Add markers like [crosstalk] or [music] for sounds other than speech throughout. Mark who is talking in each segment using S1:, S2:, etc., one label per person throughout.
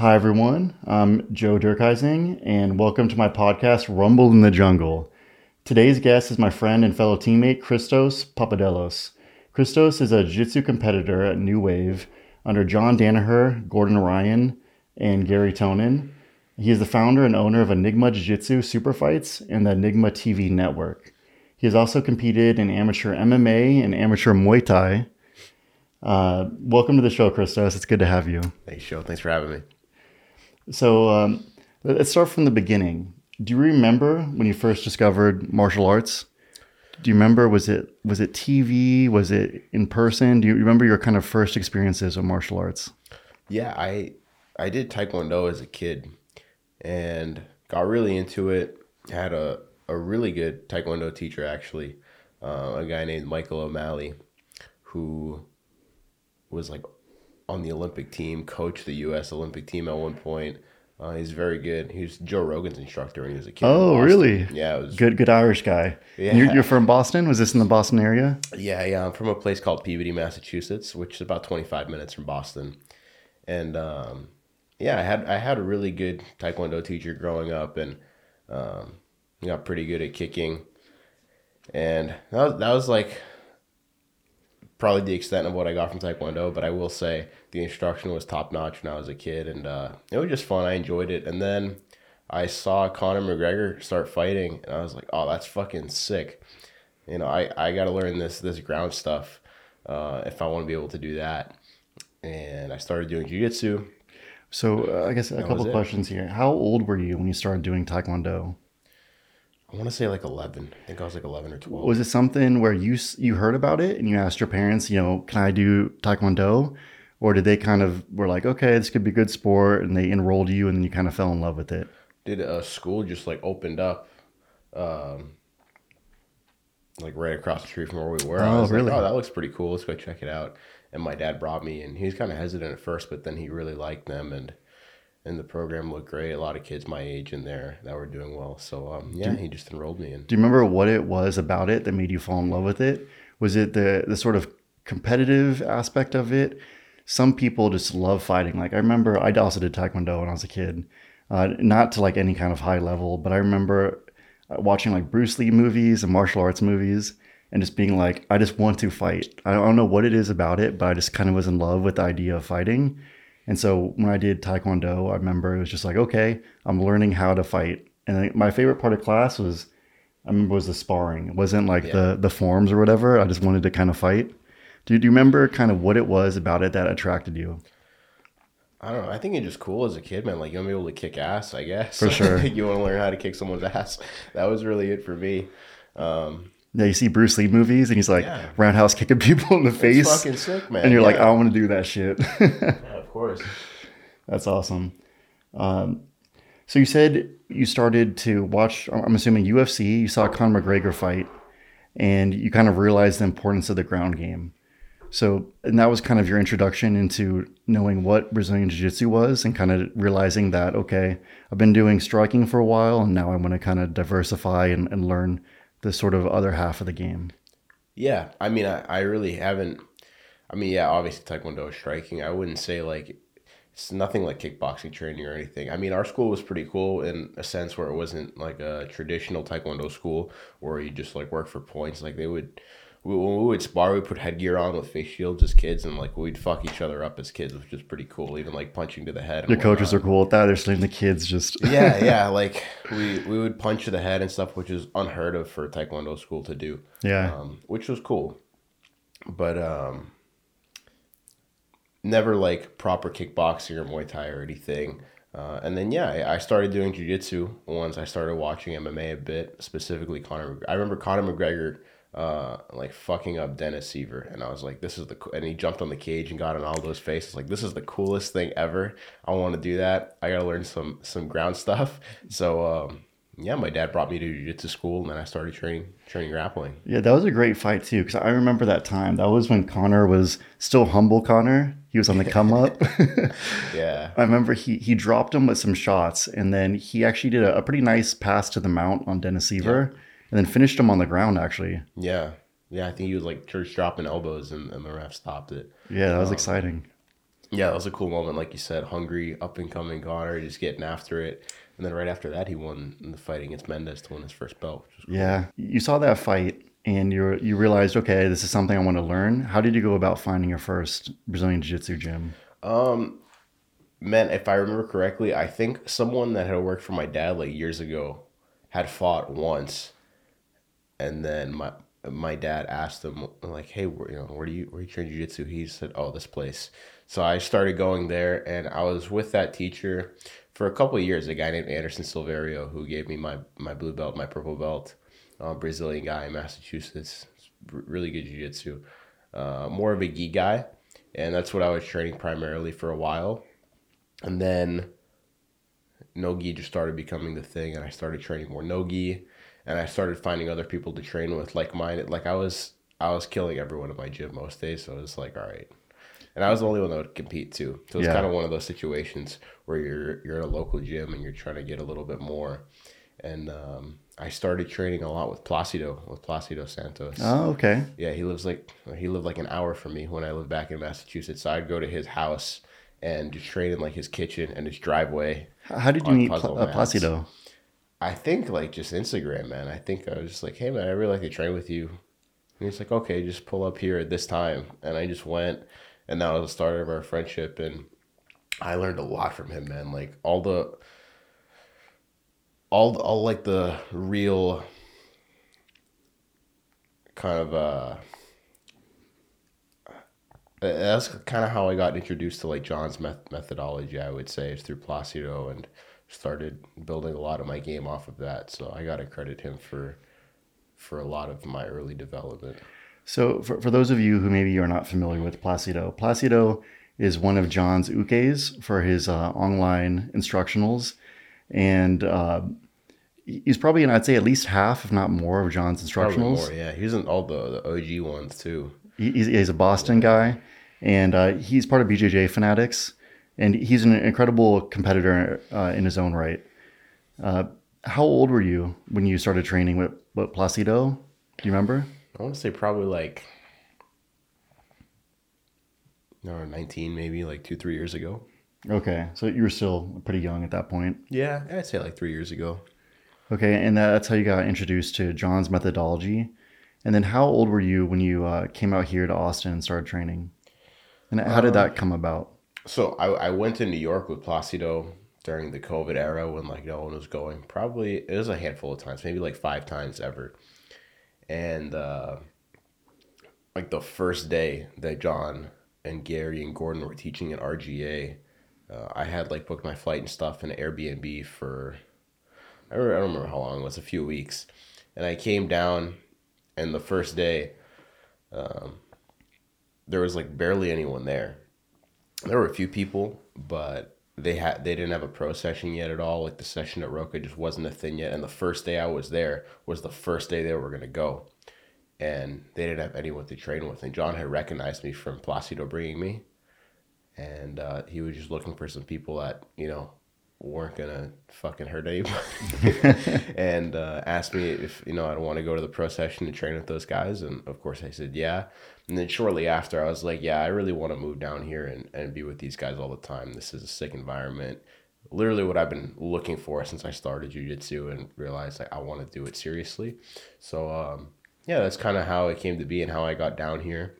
S1: Hi, everyone. I'm Joe Dierkhising, and welcome to my podcast, Rumble in the Jungle. Today's guest is my friend and fellow teammate, Christos Papadelos. Christos is a jiu jitsu competitor at New Wave under John Danaher, Gordon Ryan, and Gary Tonon. He is the founder and owner of Enigma Jiu Jitsu Super Fights and the Enigma TV network. He has also competed in amateur MMA and amateur Muay Thai. Uh, welcome to the show, Christos. It's good to have you.
S2: Thanks, Joe. Thanks for having me.
S1: So um, let's start from the beginning. Do you remember when you first discovered martial arts? Do you remember was it was it TV? Was it in person? Do you remember your kind of first experiences with martial arts?
S2: Yeah, I I did taekwondo as a kid and got really into it. Had a a really good taekwondo teacher actually, uh, a guy named Michael O'Malley, who was like on the Olympic team, coached the U.S. Olympic team at one point. Uh, he's very good. He was Joe Rogan's instructor when he was a kid.
S1: Oh, really?
S2: Yeah, it was
S1: Good, good Irish guy.
S2: Yeah.
S1: You're, you're from Boston. Was this in the Boston area?
S2: Yeah, yeah. I'm from a place called Peabody, Massachusetts, which is about 25 minutes from Boston. And um, yeah, I had I had a really good taekwondo teacher growing up, and um, got pretty good at kicking. And that was, that was like probably the extent of what I got from taekwondo. But I will say the instruction was top notch when I was a kid, and uh, it was just fun. I enjoyed it. And then I saw Conor McGregor start fighting, and I was like, oh, that's fucking sick you know, I, I got to learn this this ground stuff uh, if I want to be able to do that. And I started doing jiu-jitsu.
S1: So uh, I guess a couple questions here. How old were you when you started doing Taekwondo?
S2: I want to say like eleven. I think I was like eleven or twelve.
S1: Was it something where you you heard about it and you asked your parents, you know, can I do Taekwondo? Or did they kind of were like, okay, this could be a good sport, and they enrolled you, and then you kind of fell in love with it?
S2: Did a school just like opened up, um, like right across the street from where we were? I
S1: Oh,
S2: was
S1: really?
S2: like, oh, that looks pretty cool. Let's go check it out. And my dad brought me, and he was kind of hesitant at first, but then he really liked them, and and the program looked great. A lot of kids my age in there that were doing well. So um, yeah, he just enrolled me in.
S1: Do you remember what it was about it that made you fall in love with it? Was it the the sort of competitive aspect of it? Some people just love fighting. Like I remember, I also did taekwondo when I was a kid, uh, not to like any kind of high level, but I remember uh, watching like Bruce Lee movies and martial arts movies, and just being like, I just want to fight. I don't know what it is about it, but I just kind of was in love with the idea of fighting. And so when I did taekwondo, I remember it was just like, okay, I'm learning how to fight. And I- my favorite part of class was I remember was the sparring. It wasn't like
S2: Yeah.
S1: the the forms or whatever. I just wanted to kind of fight. Do, do you remember kind of what it was about it that attracted you?
S2: I don't know. I think it's just cool as a kid, man. Like you want to be able to kick ass, I guess.
S1: For sure. [laughs]
S2: you want to learn how to kick someone's ass. That was really it for me. Um,
S1: Yeah, you see Bruce Lee movies and he's like
S2: Yeah.
S1: roundhouse kicking [laughs] people in the
S2: it's
S1: face,
S2: fucking sick, man.
S1: and you're like, I want to do that shit. [laughs]
S2: of course. [sighs]
S1: That's awesome. Um, so you said you started to watch. I'm assuming UFC. You saw Conor McGregor fight, and you kind of realized the importance of the ground game. So, and that was kind of your introduction into knowing what Brazilian Jiu Jitsu was, and kind of realizing that okay, I've been doing striking for a while, and now I want to kind of diversify and, and learn the sort of other half of the game.
S2: Yeah, I mean, I, I really haven't. I mean, yeah, obviously Taekwondo is striking. I wouldn't say like it's nothing like kickboxing training or anything. I mean, our school was pretty cool in a sense where it wasn't like a traditional Taekwondo school where you just like work for points. Like they would, we, when we would spar, we put headgear on with face shields as kids, and like we'd fuck each other up as kids, which is pretty cool. Even like punching to the head. and
S1: Your coaches are cool with that. They're letting the kids just [laughs]
S2: yeah, [laughs] yeah. Like we we would punch to the head and stuff, which is unheard of for Taekwondo school to do.
S1: yeah.
S2: um, which was cool. But um, never like proper kickboxing or Muay Thai or anything. Uh, and then yeah, I, started doing jujitsu once I started watching MMA a bit, specifically Conor. Mc- I remember Conor McGregor uh, like fucking up Dennis Siver, and I was like, "This is the," co-, and he jumped on the cage and got in Aldo's face. It's like, "This is the coolest thing ever." I want to do that. I gotta learn some some ground stuff. [laughs] So um, yeah, my dad brought me to jujitsu school, and then I started training training grappling.
S1: Yeah, that was a great fight too, because I remember that time. That was when Conor was still humble. Conor, he was on the come up. [laughs]
S2: Yeah.
S1: I remember he he dropped him with some shots, and then he actually did a, a pretty nice pass to the mount on Dennis Siver, and then finished him on the ground. Actually,
S2: Yeah. Yeah, I think he was like church dropping elbows and, and the ref stopped it.
S1: yeah, that was um, exciting.
S2: Yeah, that was a cool moment. Like you said, hungry, up and coming Conor, just getting after it. And then right after that, he won the fight against Mendes to win his first belt. Which was cool.
S1: Yeah, you saw that fight and you you realized, okay, this is something I want to learn. How did you go about finding your first Brazilian Jiu Jitsu gym?
S2: Um, man, if I remember correctly, I think someone that had worked for my dad like years ago had fought once, and then my my dad asked them like, "Hey, where, you know, where do you where do you train jiu-jitsu?" He said, "Oh, this place." So I started going there, and I was with that teacher for a couple years. A guy named Anderson Silverio who gave me my my blue belt, my purple belt. Uh, Brazilian guy in Massachusetts, really good jiu-jitsu. Uh, more of a gi guy, and that's what I was training primarily for a while, and then no gi just started becoming the thing, and I started training more no gi and I started finding other people to train with like mine. Like I was I was killing everyone in my gym most days, so it was like all right. And I was the only one that would compete too. So it's
S1: Yeah.
S2: kind of one of those situations where you're you're at a local gym and you're trying to get a little bit more. And um, I started training a lot with Placido, with Placido Santos.
S1: Oh, okay.
S2: Yeah, he lives like he lived like an hour from me when I lived back in Massachusetts. So I'd go to his house and just train in like his kitchen and his driveway.
S1: How did you meet Pla- uh. Placido?
S2: I think like just Instagram, man. I think I was just like, hey man, I really like to train with you. And he's like, okay, just pull up here at this time. And I just went, and that was the start of our friendship. And I learned a lot from him, man. Like all the, all, all like the real kind of uh. That's kind of how I got introduced to like John's met- methodology. I would say is through Placido and started building a lot of my game off of that. So I got to credit him for for a lot of my early development.
S1: So, for, for those of you who maybe you are not familiar with Placido, Placido is one of John's ukes for his uh, online instructionals. And uh, he's probably in, I'd say, at least half, if not more, of John's
S2: Probably
S1: instructionals.
S2: more, yeah. He's in all the, the OG ones too.
S1: He- He's, he's a Boston guy, and uh, he's part of BJJ Fanatics, and he's an incredible competitor uh, in his own right. Uh, how old were you when you started training with, with Placido? Do you remember?
S2: I want to say probably like no, 19 maybe like two, three years ago.
S1: Okay, so you were still pretty young at that point.
S2: Yeah, I'd say like three years ago.
S1: Okay, and that's how you got introduced to John's methodology. And then, how old were you when you uh, came out here to Austin and started training? And how did that come about?
S2: So I, I went to New York with Placido during the COVID era when like no one was going. Probably it was a handful of times, maybe like five times ever. And uh, like the first day that John and Gary and Gordon were teaching at RGA, uh, I had like booked my flight and stuff in Airbnb for I don't, remember how long it was, a few weeks. And I came down, and the first day, um, there was like barely anyone there there were a few people, but they had they didn't have a pro session yet at all. Like the session at Roca just wasn't a thing yet. And the first day I was there was the first day they were gonna go, and they didn't have anyone to train with. And John had recognized me from Placido bringing me, and uh, he was just looking for some people that you know weren't gonna fucking hurt anybody, [laughs] and uh, asked me if you know I'd want to go to the pro session and train with those guys. And of course I said yeah. And then shortly after, I was like, yeah, I really want to move down here and, and be with these guys all the time. This is a sick environment. Literally what I've been looking for since I started jujitsu and realized like I want to do it seriously. So um, yeah, that's kind of how it came to be and how I got down here.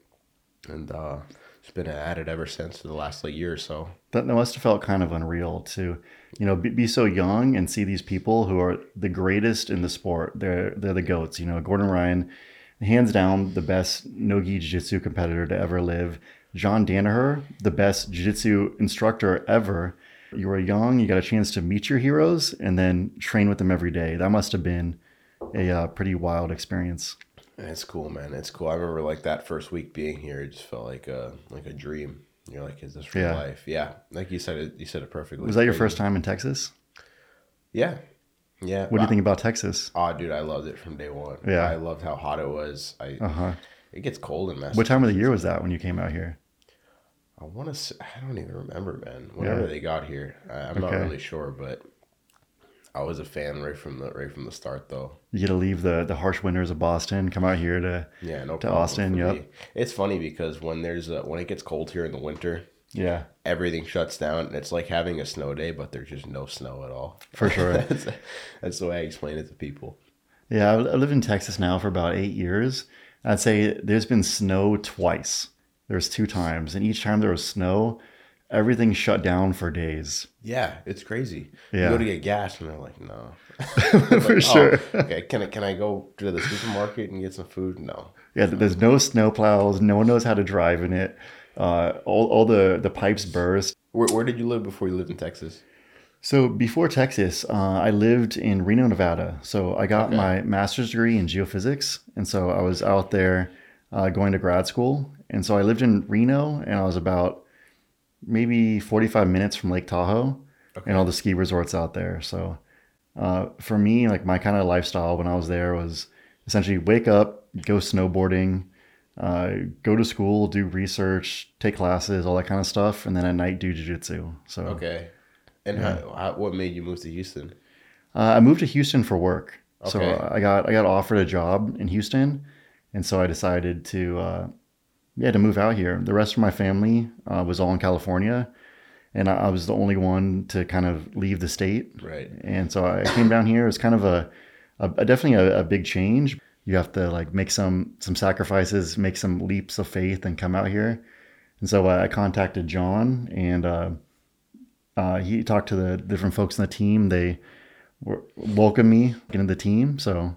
S2: And uh, it's been it ever since the last like year or so.
S1: That, that must have felt kind of unreal to, you know, be, be so young and see these people who are the greatest in the sport. They're they're the goats. You know, Gordon Ryan, hands down the best no-gi jiu-jitsu competitor to ever live. John Danaher, the best jiu-jitsu instructor ever. You were young, you got a chance to meet your heroes and then train with them every day. That must have been a uh, pretty wild experience.
S2: It's cool, man. It's cool. I remember like that first week being here, it just felt like a like a dream. You're like, is this real
S1: Yeah.
S2: life? Yeah, like you said it. You said it perfectly.
S1: Was that your first time in Texas?
S2: Yeah, yeah.
S1: What do you think about Texas?
S2: Oh, dude, I loved it from day one.
S1: Yeah.
S2: I loved how hot it was. I
S1: Uh huh.
S2: it gets cold in Massachusetts.
S1: What time of the year was that when you came out here?
S2: I want to. I don't even remember, man. Whenever
S1: Yeah.
S2: they got here, I, I'm not really sure, but I was a fan right from the right from the start, though.
S1: You get to leave the the harsh winters of Boston, come out here to
S2: Yeah, no
S1: To Austin, yep.
S2: me. It's funny because when there's a, when it gets cold here in the winter, yeah, everything shuts down, and it's like having a snow day, but there's just no snow at all.
S1: For sure, [laughs]
S2: that's, that's the way I explain it to people.
S1: Yeah, I live in Texas now for about eight years. I'd say there's been snow twice. There's two times, and each time there was snow, everything shut down for days.
S2: Yeah, it's crazy.
S1: Yeah.
S2: You go to get gas, and they're like, "No." [laughs] [laughs]
S1: for
S2: like,
S1: sure.
S2: Oh, okay, can I can I go to the supermarket and get some food? No.
S1: Yeah, there's no snow plows. No one knows how to drive in it. Uh, all, all the, the pipes burst.
S2: Where, where did you live before you lived in Texas?
S1: So before Texas, uh, I lived in Reno, Nevada. So I got
S2: Okay.
S1: my master's degree in geophysics, and so I was out there uh, going to grad school. And so I lived in Reno, and I was about maybe 45 minutes from Lake Tahoe and all the ski resorts out there. So uh, for me, like my kind of lifestyle when I was there was essentially wake up, go snowboarding, uh, go to school, do research, take classes, all that kind of stuff, and then at night do jujitsu. So
S2: Okay. And how, how, what made you move to Houston?
S1: Uh, I moved to Houston for work. So
S2: Okay.
S1: uh, I got I got offered a job in Houston, and so I decided to uh, yeah to move out here. The rest of my family uh, was all in California, and I, I was the only one to kind of leave the state.
S2: Right.
S1: And so I came down here. It was kind of a, a, a definitely a, a big change. You have to like make some some sacrifices, make some leaps of faith, and come out here. And so uh, I contacted John, and uh, uh, he talked to the different folks in the team. They were, welcomed me into the team, so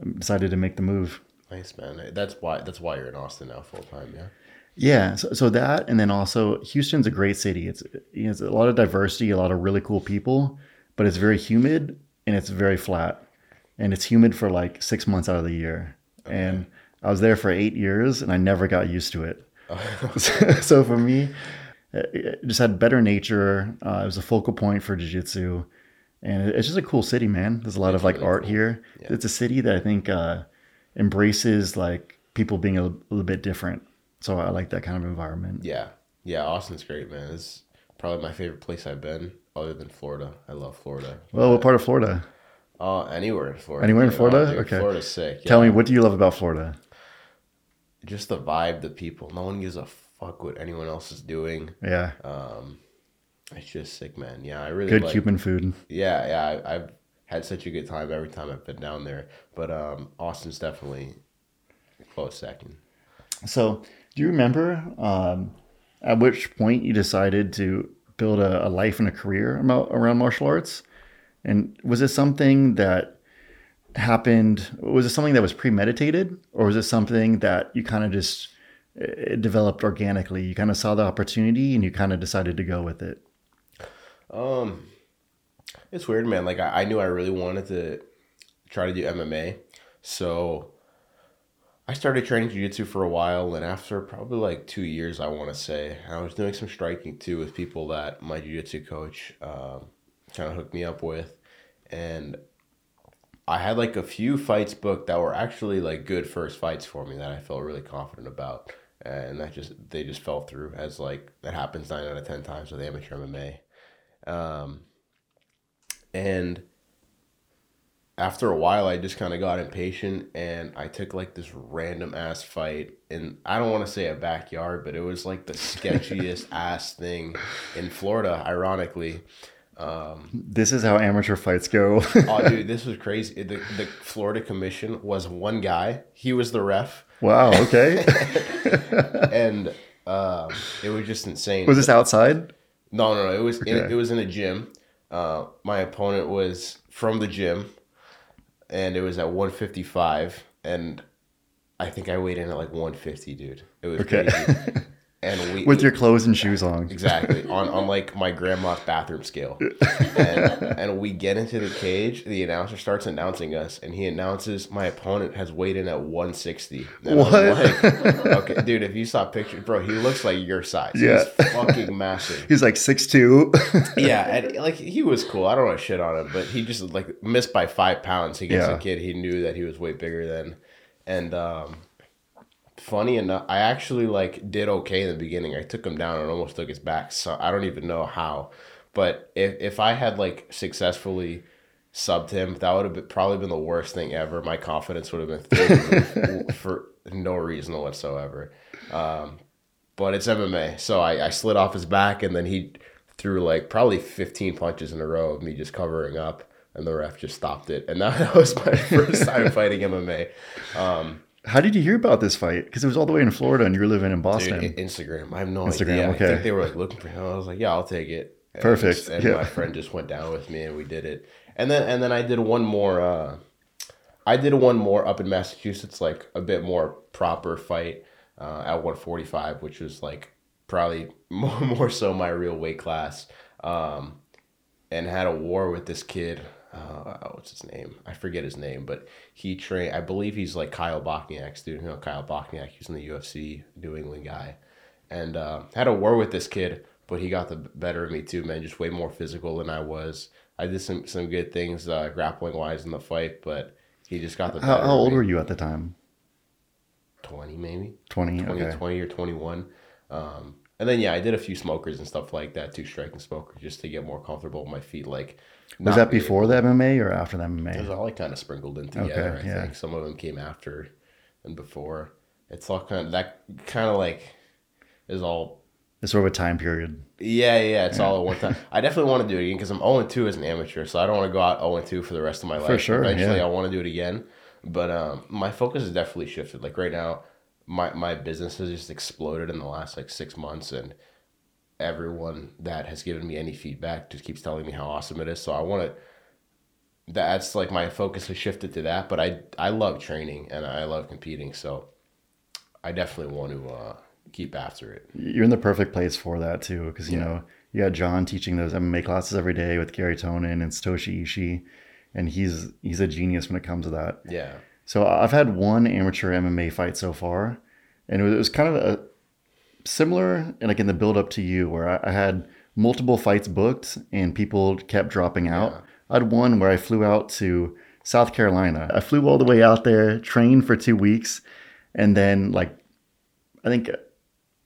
S1: I decided to make the move.
S2: Nice man. That's why that's why you're in Austin now full time. Yeah.
S1: Yeah, so, so that, and then also Houston's a great city. It's you know, it's a lot of diversity, a lot of really cool people, but it's very humid and it's very flat, and it's humid for like six months out of the year. And I was there for eight years, and I never got used to it. [laughs] [laughs] so for me, it it just had better nature. Uh, it was a focal point for jiu-jitsu, and it's just a cool city, man. There's a lot
S2: It's
S1: of like
S2: really
S1: art
S2: cool.
S1: here.
S2: Yeah.
S1: It's a city that I think uh, embraces like people being a, little bit different. So I like that kind of environment.
S2: Yeah. Yeah. Austin's great, man. It's probably my favorite place I've been, other than Florida. I love Florida.
S1: Well, what part of Florida?
S2: Uh, anywhere in Florida.
S1: Anywhere in. Florida?
S2: Oh, dude,
S1: Okay.
S2: Florida's sick.
S1: Tell me, what do you love about Florida?
S2: Just the vibe, the people. No one gives a fuck what anyone else is doing.
S1: Yeah,
S2: Um, it's just sick, man. Yeah, I really
S1: good
S2: like,
S1: Cuban food.
S2: Yeah, yeah. I, I've had such a good time every time I've been down there. But um, Austin's definitely close second.
S1: So, do you remember um, at which point you decided to build a, a life and a career around martial arts? And was it something that happened? Was it something that was premeditated, or was it something that you kind of just it developed organically? You kind of saw the opportunity and you kind of decided to go with it.
S2: Um, it's weird, man. Like I, I knew I really wanted to try to do MMA, so I started training jiu-jitsu for a while, and after probably like two years, I want to say, I was doing some striking too with people that my jiu-jitsu coach um, kind of hooked me up with, and I had like a few fights booked that were actually like good first fights for me that I felt really confident about, and that just they just fell through as like that happens nine out of ten times with amateur MMA. Um, and after a while, I just kind of got impatient and I took like this random ass fight. And I don't want to say a backyard, but it was like the sketchiest [laughs] ass thing in Florida, ironically.
S1: This is how amateur fights go. [laughs]
S2: Oh, dude, this was crazy. [laughs] The, the Florida Commission was one guy, he was the ref,
S1: wow. Okay.
S2: and um, it was just insane.
S1: was this outside?
S2: No, no, no. It was in,
S1: Okay.
S2: it was in a gym. Uh, my opponent was from the gym, and it was at 155, and I think I weighed in at like 150, dude. It was
S1: Okay.
S2: crazy. [laughs] And we
S1: With your clothes and shoes on.
S2: exactly [laughs] on on like my grandma's bathroom scale, [laughs] and, and we get into the cage. The announcer starts announcing us, and he announces my opponent has weighed in at 160. And
S1: What?
S2: Like, [laughs] okay, dude, if you saw pictures, bro, he looks like your size.
S1: Yeah.
S2: He's fucking massive
S1: He's like six two.
S2: yeah, and like he was cool. I don't want to shit on him, but he just like missed by five pounds against
S1: Yeah.
S2: a kid he knew that he was way bigger than. And um, funny enough, I actually like did okay in the beginning. I took him down and almost took his back. So I don't even know how. But if if I had like successfully subbed him, that would have been, probably been the worst thing ever. My confidence would have been [laughs] for no reason whatsoever. Um, but it's MMA. So I, I slid off his back, and then he threw like probably 15 punches in a row of me just covering up, and the ref just stopped it. And [laughs] that was my first time fighting MMA. Um,
S1: How did you hear about this fight? Because it was all the way in Florida, and you were living in Boston.
S2: dude, I- Instagram. I have no
S1: Instagram,
S2: idea. I
S1: okay.
S2: think they were like looking for him. I was like, yeah, I'll take it. And
S1: Perfect,
S2: just- and
S1: yeah.
S2: my friend just went down with me, and we did it. And then and then I did one more. Uh, I did one more up in Massachusetts, like a bit more proper fight uh, at 145, which was like probably [laughs] more, more so my real weight class. Um, and had a war with this kid. Uh, what's his name? I forget his name, but he trained. I believe he's like Kyle Bochniak's dude. You know Kyle Bochniak. He's in the UFC, New England guy, and uh, had a war with this kid. But he got the better of me too, man. Just way more physical than I was. I did some some good things uh, grappling wise in the fight, but he just got the better.
S1: how, how old were you at the time?
S2: Twenty maybe.
S1: 20.
S2: 20,
S1: okay.
S2: 20 or 21. Um, and then, yeah, I did a few smokers and stuff like that, two striking smokers, just to get more comfortable with my feet. Like,
S1: Was that
S2: being-
S1: before the MMA or after the MMA?
S2: It was all like kind of sprinkled in
S1: Okay,
S2: together. I
S1: yeah.
S2: think some of them came after and before. It's all kind of that kind of like is all.
S1: It's sort of a time period.
S2: Yeah, yeah, it's all at one time. I definitely want to do it again because I'm 0 2 as an amateur, so I don't want to go out 0 2 for the rest of my life.
S1: For sure,
S2: Eventually,
S1: yeah.
S2: I want to do it again. But um, my focus has definitely shifted. Like right now, my, my business has just exploded in the last like six months, and everyone that has given me any feedback just keeps telling me how awesome it is. So I want to. That's like my focus has shifted to that, but I I love training and I love competing, so I definitely want to uh, keep after it.
S1: You're in the perfect place for that too, because you
S2: Yeah.
S1: know you got John teaching those MMA classes every day with Gary Tonon and Satoshi Ishii, and he's he's a genius when it comes to that.
S2: Yeah,
S1: So I've had one amateur MMA fight so far, and it was, it was kind of a similar, and like in the build up to you, where I, I had multiple fights booked and people kept dropping out. I had one where I flew out to South Carolina. I flew all the way out there, trained for two weeks, and then like I think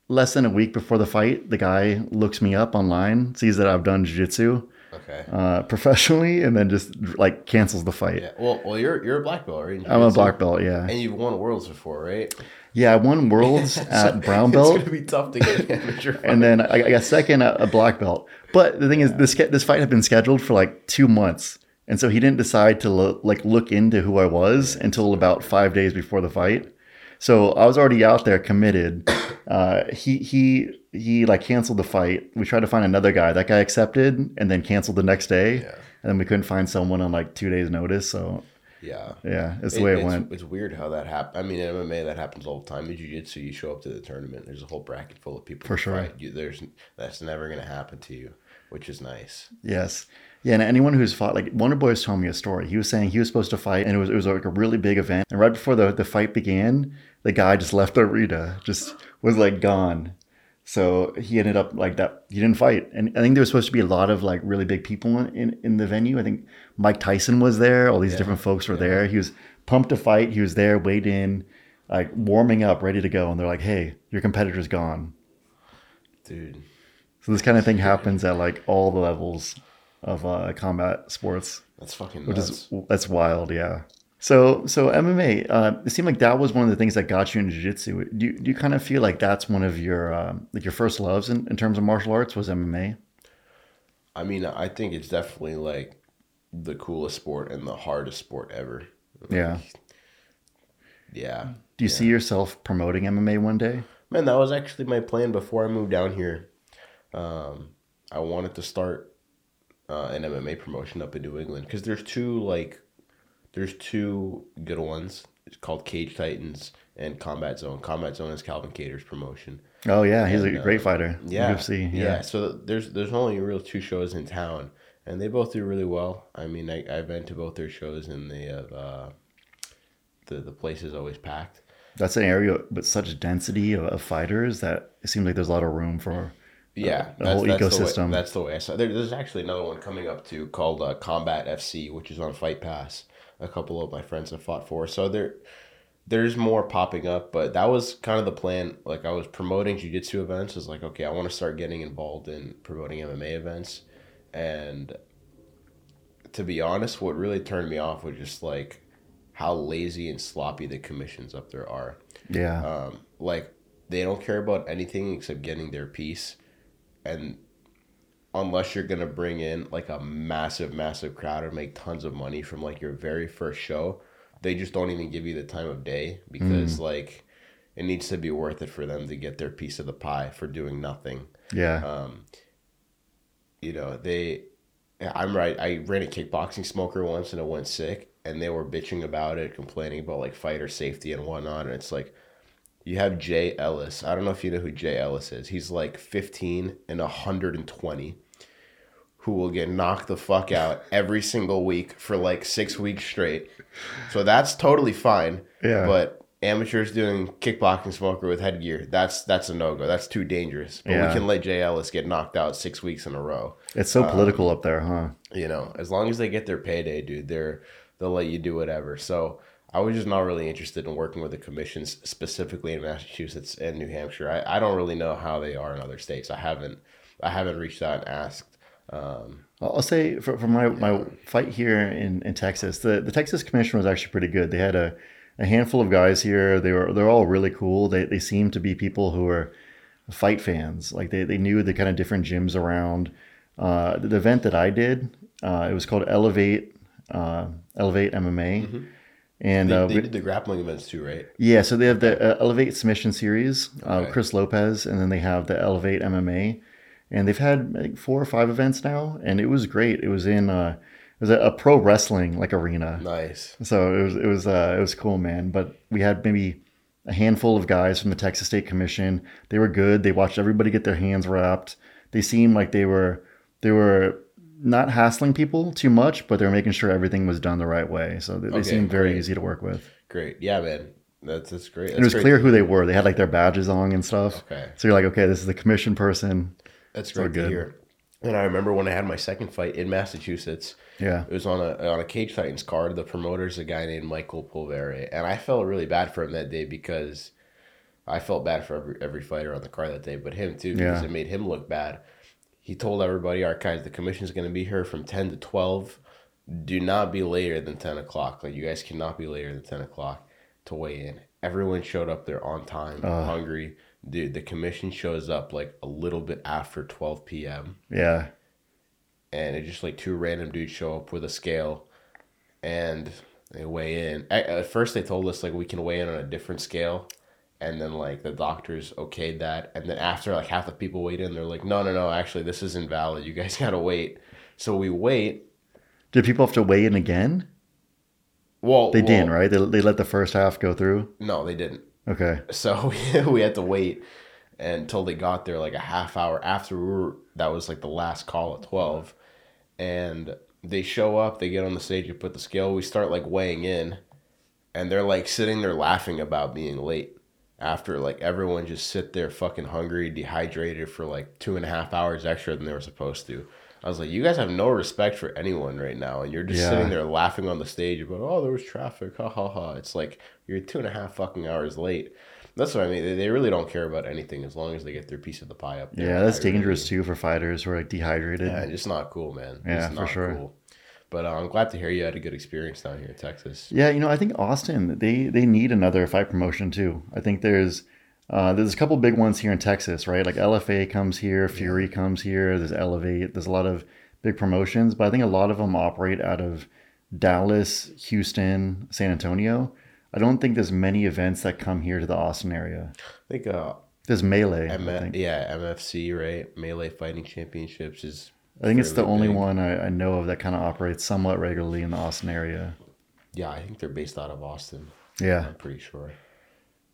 S1: less than a week before the fight, the guy looks me up online, sees that I've done jiu-jitsu
S2: okay.
S1: uh, professionally, and then just like cancels the fight.
S2: Yeah. Well, well, you're you're a black belt, right?
S1: I'm a black belt, yeah.
S2: and you've won worlds before, right?
S1: Yeah, I won worlds [laughs] at brown belt.
S2: It's gonna be tough to get an [laughs] amateur.
S1: and then I, I got second at a black belt. But the thing is, this this fight had been scheduled for like two months, and so he didn't decide to lo- like look into who I was until about five days before the fight. So I was already out there committed. [coughs] Uh, he he he like canceled the fight. We tried to find another guy. That guy accepted, and then canceled the next day.
S2: Yeah.
S1: And then we couldn't find someone on like two days' notice. So
S2: yeah.
S1: yeah, it's the way it
S2: it's,
S1: went.
S2: It's weird how that happened. I mean, in MMA that happens all the time. In jiu-jitsu, you show up to the tournament. There's a whole bracket full of people.
S1: For sure.
S2: You, there's that's never gonna happen to you, which is nice.
S1: Yes. Yeah, and anyone who's fought, like Wonder Boy was telling me a story. He was saying he was supposed to fight, and it was it was like a really big event. And right before the, the fight began, the guy just left the arena, just was like gone. So he ended up like that. He didn't fight, and I think there was supposed to be a lot of like really big people in, in the venue. I think Mike Tyson was there. All these different folks were there. He was pumped to fight. He was there, weighed in, like warming up, ready to go. And they're like, "Hey, your competitor's gone."
S2: Dude,
S1: So this kind of thing happens at like all the levels of uh, combat sports
S2: that's fucking
S1: which
S2: nuts.
S1: is that's wild yeah so so mma uh, it seemed like that was one of the things that got you into jiu-jitsu do you, do you kind of feel like that's one of your um, like your first loves in, in terms of martial arts was mma
S2: I mean, I think it's definitely like the coolest sport and the hardest sport ever.
S1: yeah
S2: Yeah.
S1: do you see yourself promoting mma one day
S2: Man, that was actually my plan before I moved down here. Um, I wanted to start uh, an MMA promotion up in New England because there's two like there's two good ones. It's called Cage Titans and Combat Zone. Combat Zone is Calvin Kattar's promotion.
S1: oh yeah he's
S2: And,
S1: a
S2: uh,
S1: great fighter
S2: Yeah,
S1: UFC,
S2: yeah.
S1: yeah.
S2: So there's there's only real two shows in town, and they both do really well. I mean, I I've been to both their shows, and they have uh, the the place is always packed.
S1: that's an area with such a density of, of fighters that it seems like there's a lot of room for
S2: Yeah,
S1: the whole
S2: The way,
S1: ecosystem.
S2: that's the way I saw. There, there's actually another one coming up too called uh, Combat FC, which is on Fight Pass. A couple of my friends have fought for. So there, there's more popping up, but that was kind of the plan. Like I was promoting jujitsu events. I was like okay, I want to start getting involved in promoting MMA events, and to be honest, what really turned me off was just like how lazy and sloppy the commissions up there are
S1: yeah
S2: um, like they don't care about anything except getting their piece, and unless you're gonna bring in like a massive, massive crowd or make tons of money from like your very first show, they just don't even give you the time of day because like it needs to be worth it for them to get their piece of the pie for doing nothing.
S1: Yeah.
S2: Um, you know, they, I'm right. I ran a kickboxing smoker once and it went sick, and they were bitching about it, complaining about like fighter safety and whatnot. And it's like, you have Jay Ellis. I don't know if you know who Jay Ellis is. He's like 15 and 120 who will get knocked the fuck out every single week for like six weeks straight. So that's totally fine.
S1: Yeah.
S2: But amateurs doing kickboxing smoker with headgear, that's that's a no go. That's too dangerous. But
S1: Yeah.
S2: we can let Jay Ellis get knocked out six weeks in a row.
S1: It's so political up there, huh?
S2: You know, as long as they get their payday, dude, they're they'll let you do whatever. So I was just not really interested in working with the commissions specifically in Massachusetts and New Hampshire. I, I don't really know how they are in other states. I haven't I haven't reached out and asked. Um,
S1: I'll say for, for my, my fight here in, in Texas, the, the Texas commission was actually pretty good. They had a, a handful of guys here. They were they're all really cool. They they seemed to be people who are fight fans. Like they, they knew the kind of different gyms around. Uh, the event that I did, uh, it was called Elevate uh, Elevate MMA, and
S2: they,
S1: uh,
S2: they
S1: we-
S2: did the grappling events too, right?
S1: yeah, so they have the uh, Elevate Submission Series, uh,
S2: Okay.
S1: Chris Lopez, and then they have the Elevate MMA, and they've had think, four or five events now, and it was great. It was in uh, was a, a pro wrestling like arena,
S2: Nice.
S1: so it was it was uh, it was cool, man. But we had maybe a handful of guys from the Texas State Commission. They were good. They watched everybody get their hands wrapped. They seemed like they were they were not hassling people too much, but they were making sure everything was done the right way. So they, they seemed very
S2: great.
S1: easy to work with.
S2: Great. Yeah, man. That's that's great.
S1: And it was
S2: great
S1: clear who they were. They had like their badges on and stuff.
S2: Okay.
S1: So you're like, okay, this is the commission person.
S2: That's
S1: So
S2: great to
S1: good.
S2: hear. And I remember when I had my second fight in Massachusetts.
S1: Yeah.
S2: It was on a on a Cage Titans card. The promoter's a guy named Michael Pulvere, and I felt really bad for him that day because I felt bad for every, every fighter on the card that day, but him too because
S1: Yeah.
S2: it made him look bad. He told everybody, "Our guys, the commission's going to be here from ten to twelve. Do not be later than ten o'clock. Like you guys cannot be later than ten o'clock to weigh in." Everyone showed up there on time, hungry. Dude, the commission shows up like a little bit after twelve p.m
S1: Yeah.
S2: and it just like two random dudes show up with a scale and they weigh in at, at first they told us like we can weigh in on a different scale and then like the doctors okayed that and then after like half the people weighed in they're like no no no actually this is invalid you guys [laughs] gotta wait so we wait
S1: Did people have to weigh in again?
S2: well
S1: They
S2: well,
S1: didn't, right? They, they let the first half go through.
S2: no they didn't
S1: Okay.
S2: so [laughs] we, had to wait until they got there like a half hour after we were that was like the last call at 12 and they show up they get on the stage you put the scale we start like weighing in. And they're like sitting there laughing about being late after like everyone just sit there fucking hungry dehydrated for like two and a half hours extra than they were supposed to i was like you guys have no respect for anyone right now and you're just
S1: Yeah.
S2: sitting there laughing on the stage about oh there was traffic ha ha ha it's like you're two and a half fucking hours late that's what i mean they, really don't care about anything as long as they get their piece of the pie up there
S1: Yeah, that's dangerous too for fighters who are like dehydrated.
S2: yeah, it's not cool, man.
S1: Yeah,
S2: it's
S1: for sure.
S2: cool. But uh, I'm glad to hear you had a good experience down here in Texas.
S1: Yeah, you know, I think Austin they they need another fight promotion too. I think there's uh, there's a couple big ones here in Texas, right? Like LFA comes here, Fury comes here. There's Elevate. There's a lot of big promotions, but I think a lot of them operate out of Dallas, Houston, San Antonio. I don't think there's many events that come here to the Austin area.
S2: I think, uh,
S1: There's Melee.
S2: M-
S1: I think,
S2: yeah, MFC, right? Melee Fighting Championships is.
S1: I think it's the
S2: fairly
S1: only one I, I know of that kind of operates somewhat regularly in the Austin area.
S2: Yeah, I think they're based out of Austin.
S1: Yeah.
S2: I'm pretty sure.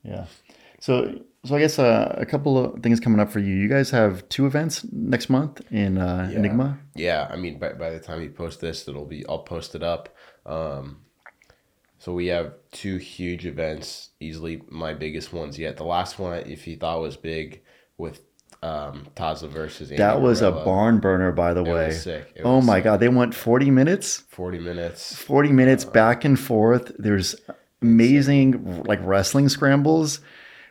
S1: Yeah. So, so I guess uh, a couple of things coming up for you. You guys have two events next month in uh,
S2: Yeah.
S1: Enigma.
S2: Yeah, I mean, by, by the time you post this, it'll be I'll post it up. Um, so we have two huge events, easily my biggest ones yet. The last one, if you thought was big, with um, Taza versus Andy
S1: That was a barn burner, by the
S2: It
S1: way.
S2: was sick. It
S1: Oh my
S2: sick.
S1: god, they went 40 minutes.
S2: 40 minutes.
S1: 40 minutes back and forth. There's amazing like wrestling scrambles.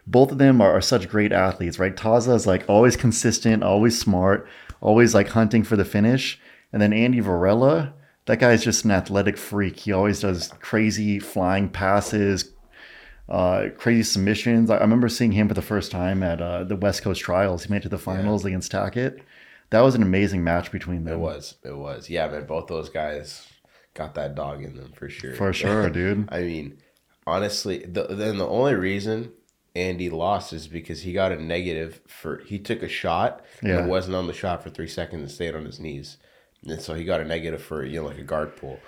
S1: Both of them are, are such great athletes, right? Taza is like always consistent, always smart, always like hunting for the finish. And then Andy Varela, that guy is just an athletic freak. He always does crazy flying passes, uh, crazy submissions. I, I remember seeing him for the first time at uh, the West Coast Trials. He made it to the finals against Tackett. That was an amazing match between them.
S2: It was. It was. Yeah, man. Both those guys got that dog in them for sure.
S1: For sure, [laughs] dude.
S2: I mean, honestly, the, then the only reason Andy lost is because he got a negative for he took a shot
S1: Yeah.
S2: and wasn't on the shot for three seconds and stayed on his knees, and so he got a negative for you know like a guard pull,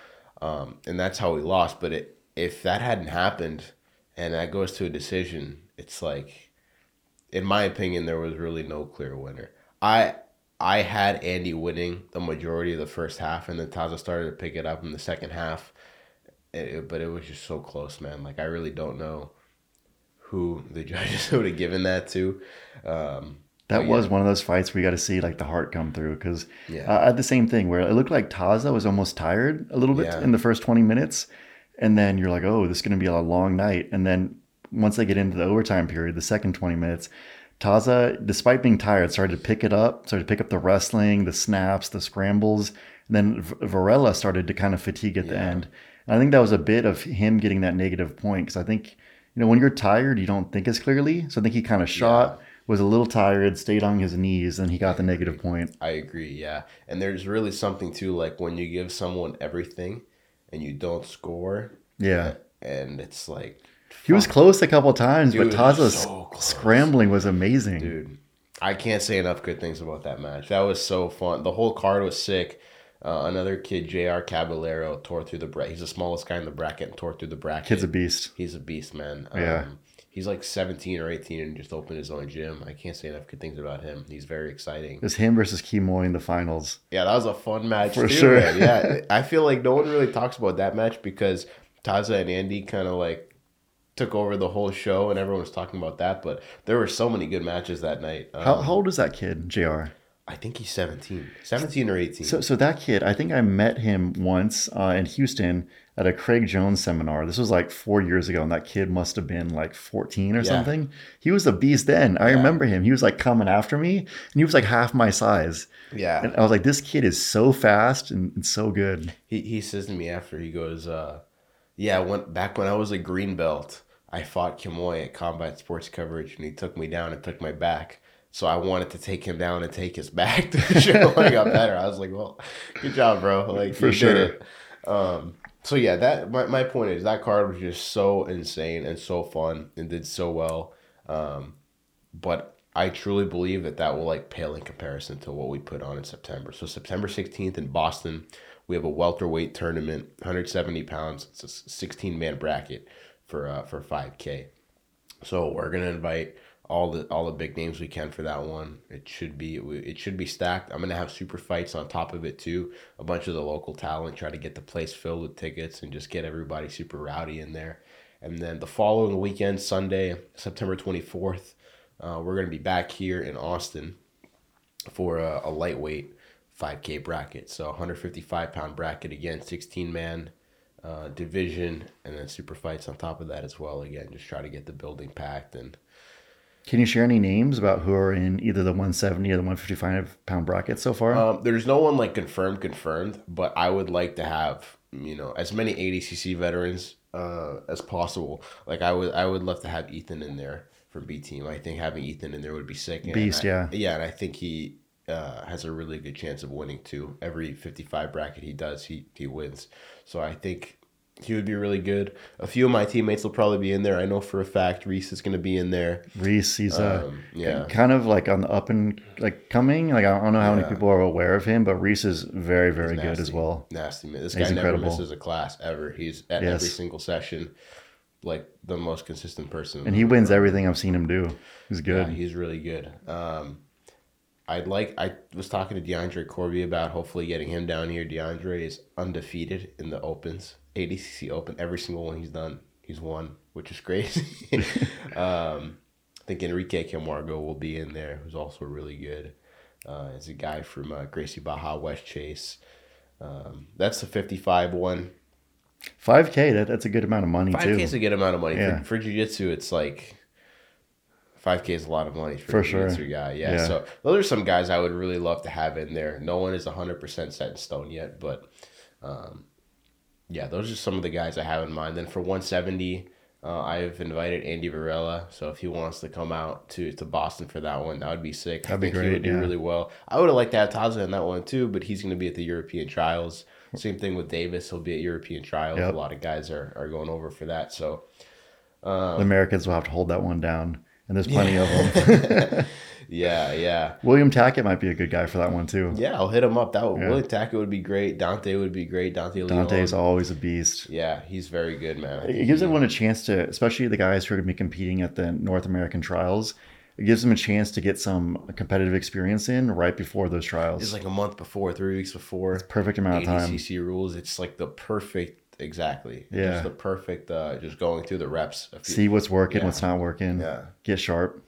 S2: um, and that's how he lost. But it, if that hadn't happened, and that goes to a decision, it's like, in my opinion, there was really no clear winner. I I had Andy winning the majority of the first half, and then Taza started to pick it up in the second half. It- but it was just so close, man. Like I really don't know who the judges [laughs] would have given that to. Um,
S1: That was one of those fights where you got to see like the heart come through because
S2: Yeah.
S1: I had the same thing where it looked like Taza was almost tired a little bit
S2: Yeah.
S1: in the first 20 minutes. And then you're like, oh, this is going to be a long night. And then once they get into the overtime period, the second 20 minutes, Taza, despite being tired, started to pick it up, started to pick up the wrestling, the snaps, the scrambles. And then V- Varela started to kind of fatigue at the end. And I think that was a bit of him getting that negative point because I think, you know, when you're tired, you don't think as clearly. So I think he kind of shot, was a little tired, stayed on his knees, and he got the negative point.
S2: I agree, yeah. And there's really something too, like when you give someone everything and you don't score,
S1: Yeah.
S2: and it's like
S1: He was close a couple times,
S2: Dude,
S1: but Taza's
S2: so
S1: scrambling was amazing.
S2: dude. I can't say enough good things about that match. That was so fun. The whole card was sick. Uh, another kid, Jr. Caballero, tore through the bracket. He's the smallest guy in the bracket and tore through the bracket.
S1: Kid's a beast.
S2: He's a beast, man. Um,
S1: Yeah.
S2: He's like 17 or 18 and just opened his own gym. I can't say enough good things about him. He's very exciting.
S1: It was him versus Kimoy in the finals.
S2: Yeah, that was a fun match
S1: For
S2: too,
S1: sure.
S2: man. [laughs] Yeah, I feel like no one really talks about that match because Taza and Andy kind of like took over the whole show and everyone was talking about that. But there were so many good matches that night. Um,
S1: How, how old is that kid, JR?
S2: I think he's 17. 17 or 18.
S1: So, so that kid, I think I met him once uh, in Houston at a Craig Jones seminar. This was like four years ago, and that kid must have been like 14 or
S2: Yeah.
S1: something. He was a beast then. I remember him. He was like coming after me, and he was like half my size.
S2: yeah.
S1: And I was like, this kid is so fast and, and so good.
S2: He, he says to me after, he goes, uh, yeah, when, back when I was a green belt, I fought Kimoy at Combat Sports Coverage and he took me down and took my back. So I wanted to take him down and take his back [laughs] to show I got better. I was like, well, good job, bro. Like,
S1: For
S2: you did
S1: sure.
S2: it. Um, so yeah, that my, my point is that card was just so insane and so fun and did so well. Um, but I truly believe that that will like pale in comparison to what we put on in September. So September 16th in Boston, we have a welterweight tournament, 170 pounds. It's a 16 man bracket for uh, for 5K. So we're gonna invite all the all the big names we can for that one. It should be it should be stacked. I'm gonna have super fights on top of it too. A bunch of the local talent, try to get the place filled with tickets and just get everybody super rowdy in there. And then the following weekend, Sunday, September 24th, uh, we're gonna be back here in Austin for a, a lightweight 5K bracket. So 155 pound bracket again, 16 man uh, division, and then super fights on top of that as well. Again, just try to get the building packed and
S1: Can you share any names about who are in either the 170 or the 155 pound bracket so far?
S2: Um, there's no one like confirmed, confirmed, but I would like to have you know as many ADCC veterans uh, as possible. Like I would, I would love to have Ethan in there for B team. I think having Ethan in there would be sick. And
S1: Beast,
S2: I-
S1: yeah.
S2: yeah, and I think he uh, has a really good chance of winning too. Every 55 bracket he does, he he wins. So I think. He would be really good. A few of my teammates will probably be in there. I know for a fact Reese is going to be in there.
S1: Reese, he's uh,
S2: Um, yeah.
S1: kind of like on the up and like coming. Like I don't know how many people are aware of him, but Reese is very, very good as well.
S2: Nasty man. This
S1: He's
S2: guy never misses a class ever. He's at
S1: Yes.
S2: every single session, like the most consistent person.
S1: And he wins everything I've seen him do. He's
S2: Yeah,
S1: good.
S2: he's really good. Um, I'd like. I was talking to DeAndre Corbe about hopefully getting him down here. DeAndre is undefeated in the opens, ADCC Open. Every single one he's done, he's won, which is crazy. [laughs] um, I think Enrique Camargo will be in there, who's also really good. Uh, it's a guy from uh, Gracie Barra, West Chase. Um, that's the 55 one.
S1: 5K, that, that's a good amount of money
S2: Five. K is a good amount of money
S1: Yeah.
S2: for, for jiu-jitsu. It's like five K is a lot of money for,
S1: For
S2: a
S1: sure.
S2: guy. Yeah.
S1: Yeah.
S2: So those are some guys I would really love to have in there. No one is hundred percent set in stone yet, but um, yeah, those are some of the guys I have in mind. Then for one seventy, Uh, I've invited Andy Varela, so if he wants to come out to, to Boston for that one, that would be sick.
S1: That'd be
S2: I think
S1: great,
S2: He would do
S1: yeah.
S2: really well. I would have liked to have Taza in that one too, but he's going to be at the European trials. Same thing with Davis; he'll be at European trials.
S1: Yep.
S2: A lot of guys are, are going over for that. So
S1: the Americans will have to hold that one down, and there's plenty of them. [laughs]
S2: yeah, yeah,
S1: William Tackett might be a good guy for that one too.
S2: yeah. I'll hit him up. That would
S1: Yeah.
S2: Willie Tackett would be great. Dante would be great. Dante Leon.
S1: Dante's always a beast.
S2: Yeah, he's very good, man.
S1: It gives everyone a chance to, especially the guys who are going to be competing at the North American trials. It gives them a chance to get some competitive experience in right before those trials.
S2: It's like a month before, three weeks before.
S1: Perfect amount of time.
S2: ADCC rules. It's like the perfect, exactly.
S1: Yeah.
S2: Just the perfect, uh, just going through the reps. A few-
S1: See what's working,
S2: Yeah.
S1: what's not working.
S2: Yeah.
S1: Get sharp.